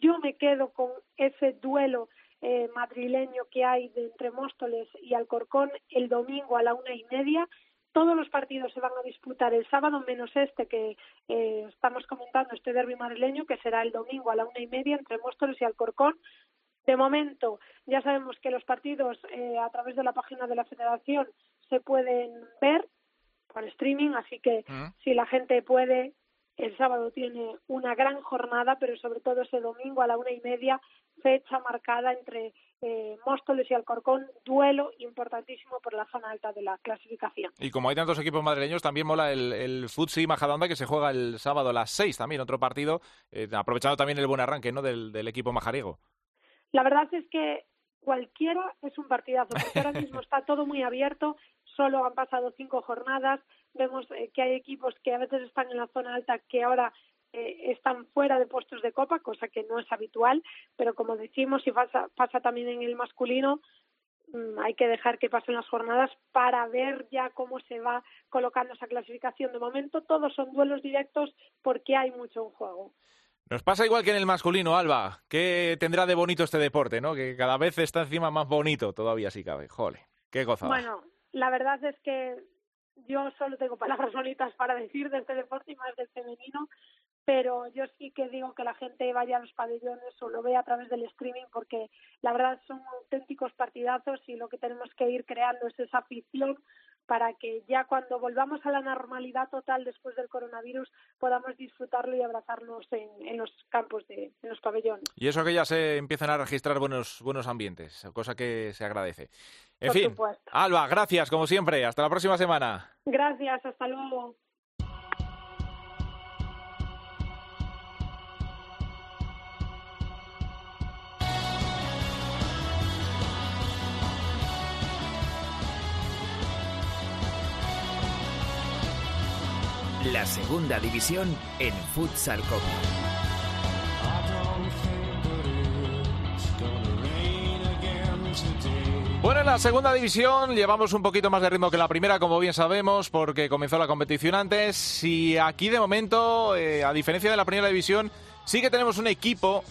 Yo me quedo con ese duelo eh, madrileño que hay de entre Móstoles y Alcorcón el domingo a la una y media. Todos los partidos se van a disputar el sábado, menos este que eh, estamos comentando, este derby madrileño, que será el domingo a la una y media entre Móstoles y Alcorcón. De momento, ya sabemos que los partidos eh, a través de la página de la Federación se pueden ver por streaming, así que mm. si la gente puede, el sábado tiene una gran jornada, pero sobre todo ese domingo a la una y media fecha marcada entre eh, Móstoles y Alcorcón, duelo importantísimo por la zona alta de la clasificación. Y como hay tantos equipos madrileños, también mola el, el Futsi Majadahonda que se juega el sábado a las 6 también, otro partido, eh, aprovechando también el buen arranque ¿no? del, del equipo majariego. La verdad es que cualquiera es un partidazo, porque ahora mismo está todo muy abierto, solo han pasado cinco jornadas, vemos eh, que hay equipos que a veces están en la zona alta que ahora eh, están fuera de puestos de copa, cosa que no es habitual, pero como decimos y pasa, pasa también en el masculino, mm, hay que dejar que pasen las jornadas para ver ya cómo se va colocando esa clasificación. De momento todos son duelos directos porque hay mucho en juego. Nos pasa igual que en el masculino, Alba. ¿Qué tendrá de bonito este deporte, no? Que cada vez está encima más bonito, todavía si cabe. Jole, qué gozada. Bueno, la verdad es que yo solo tengo palabras bonitas para decir de este deporte y más del femenino, pero yo sí que digo que la gente vaya a los pabellones o lo vea a través del streaming porque la verdad son auténticos partidazos y lo que tenemos que ir creando es esa afición para que ya cuando volvamos a la normalidad total después del coronavirus podamos disfrutarlo y abrazarnos en, en los campos de en los pabellones. Y eso que ya se empiezan a registrar buenos buenos ambientes, cosa que se agradece. En Por fin, supuesto. Alba, gracias como siempre. Hasta la próxima semana. Gracias, hasta luego. La segunda división en Futsal Copa. Bueno, en la segunda división llevamos un poquito más de ritmo que la primera, como bien sabemos, porque comenzó la competición antes. Y aquí de momento, eh, a diferencia de la primera división, sí que tenemos un equipo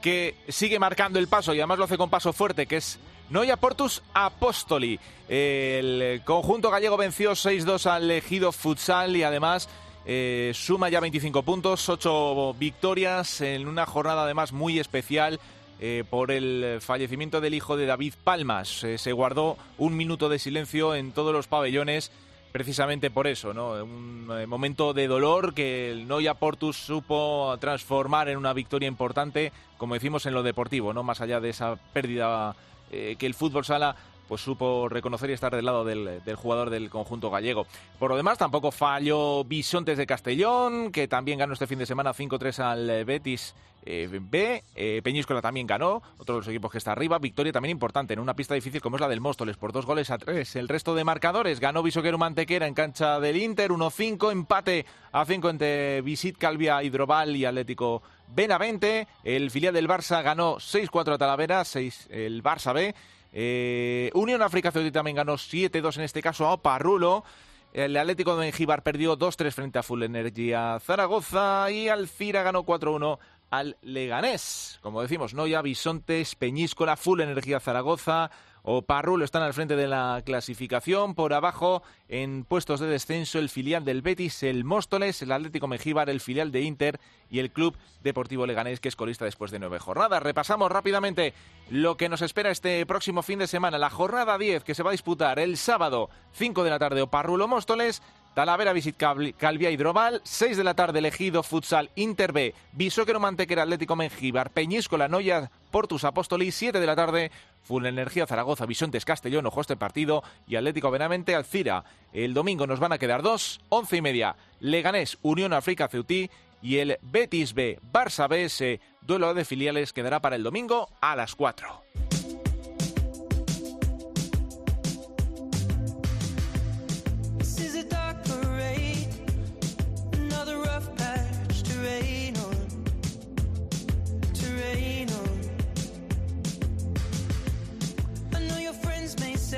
que sigue marcando el paso y además lo hace con paso fuerte, que es Noia Portus Apostoli. El conjunto gallego venció 6-2 al Ejido Futsal y además eh, suma ya 25 puntos, 8 victorias en una jornada además muy especial. eh, por el fallecimiento del hijo de David Palmas. Eh, se guardó un minuto de silencio en todos los pabellones precisamente por eso, ¿no? Un momento de dolor que el Noia Portus supo transformar en una victoria importante, como decimos en lo deportivo, ¿no? Más allá de esa pérdida eh, que el fútbol sala pues supo reconocer y estar del lado del, jugador del conjunto gallego. Por lo demás, tampoco falló Bisontes de Castellón, que también ganó este fin de semana 5-3 al Betis eh, B. Eh, Peñíscola también ganó, otro de los equipos que está arriba. Victoria también importante en una pista difícil como es la del Móstoles, por dos goles a tres. El resto de marcadores ganó Visoquero Mantequera en cancha del Inter, 1-5, empate a 5 entre Visit Calvia Hidroval y Atlético Benavente. El filial del Barça ganó 6-4 a Talavera, 6 el Barça B. Eh, Unión África Ceutí también ganó 7-2 en este caso a Oparrulo. El Atlético de Mengíbar perdió 2-3 frente a Full Energía Zaragoza y Alcira ganó 4-1 al Leganés. Como decimos, Noya, Bisontes, Peñíscola, Full Energía Zaragoza o Parrulo están al frente de la clasificación. Por abajo, en puestos de descenso, el filial del Betis, el Móstoles, el Atlético Mengíbar, el filial de Inter y el Club Deportivo Leganés, que es colista después de nueve jornadas. Repasamos rápidamente lo que nos espera este próximo fin de semana. La jornada 10 que se va a disputar el sábado, 5 de la tarde, o Parrulo Móstoles. Talavera Visit Calvia Hidroval, 6 de la tarde elegido Futsal Inter B, Bisóquero Mantequera Atlético Mengíbar, Peñíscola Noya Portus Apóstoli, 7 de la tarde Full Energía Zaragoza, Bisontes Castellón, ojo este partido y Atlético Benavente Alcira. El domingo nos van a quedar dos, 11 y media, Leganés Unión África Ceutí y el Betis B Barça B, ese duelo de filiales quedará para el domingo a las 4.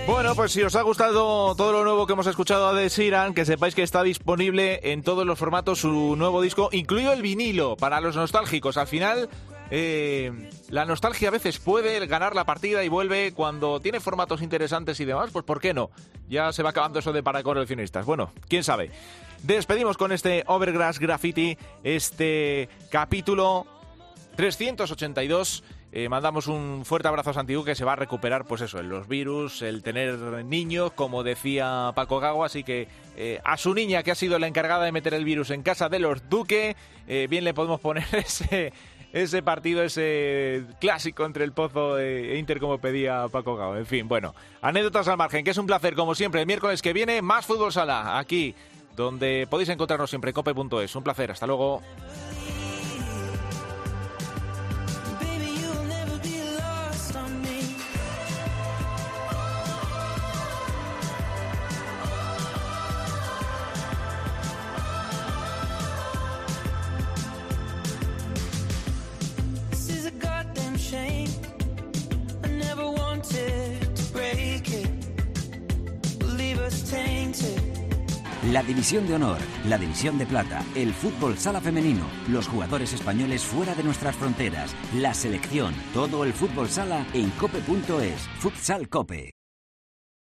Bueno, pues si os ha gustado todo lo nuevo que hemos escuchado de Siran, que sepáis que está disponible en todos los formatos su nuevo disco, incluido el vinilo para los nostálgicos. Al final, eh, la nostalgia a veces puede ganar la partida y vuelve cuando tiene formatos interesantes y demás, pues ¿por qué no? Ya se va acabando eso de para coleccionistas. Bueno, quién sabe. Despedimos con este Overgrass Graffiti, este capítulo 382. Eh, mandamos un fuerte abrazo a Santiago que se va a recuperar, pues eso, los virus, el tener niños, como decía Paco Gago, así que eh, a su niña que ha sido la encargada de meter el virus en casa de los Duque, eh, bien le podemos poner ese ese partido, ese clásico entre el Pozo e Inter como pedía Paco Gao. En fin, bueno, anécdotas al margen, que es un placer como siempre. El miércoles que viene, más fútbol sala, aquí, donde podéis encontrarnos siempre, cope.es. Un placer, hasta luego. La División de Honor, la División de Plata, el fútbol sala femenino, los jugadores españoles fuera de nuestras fronteras, la selección, todo el fútbol sala en cope.es, Futsal Cope.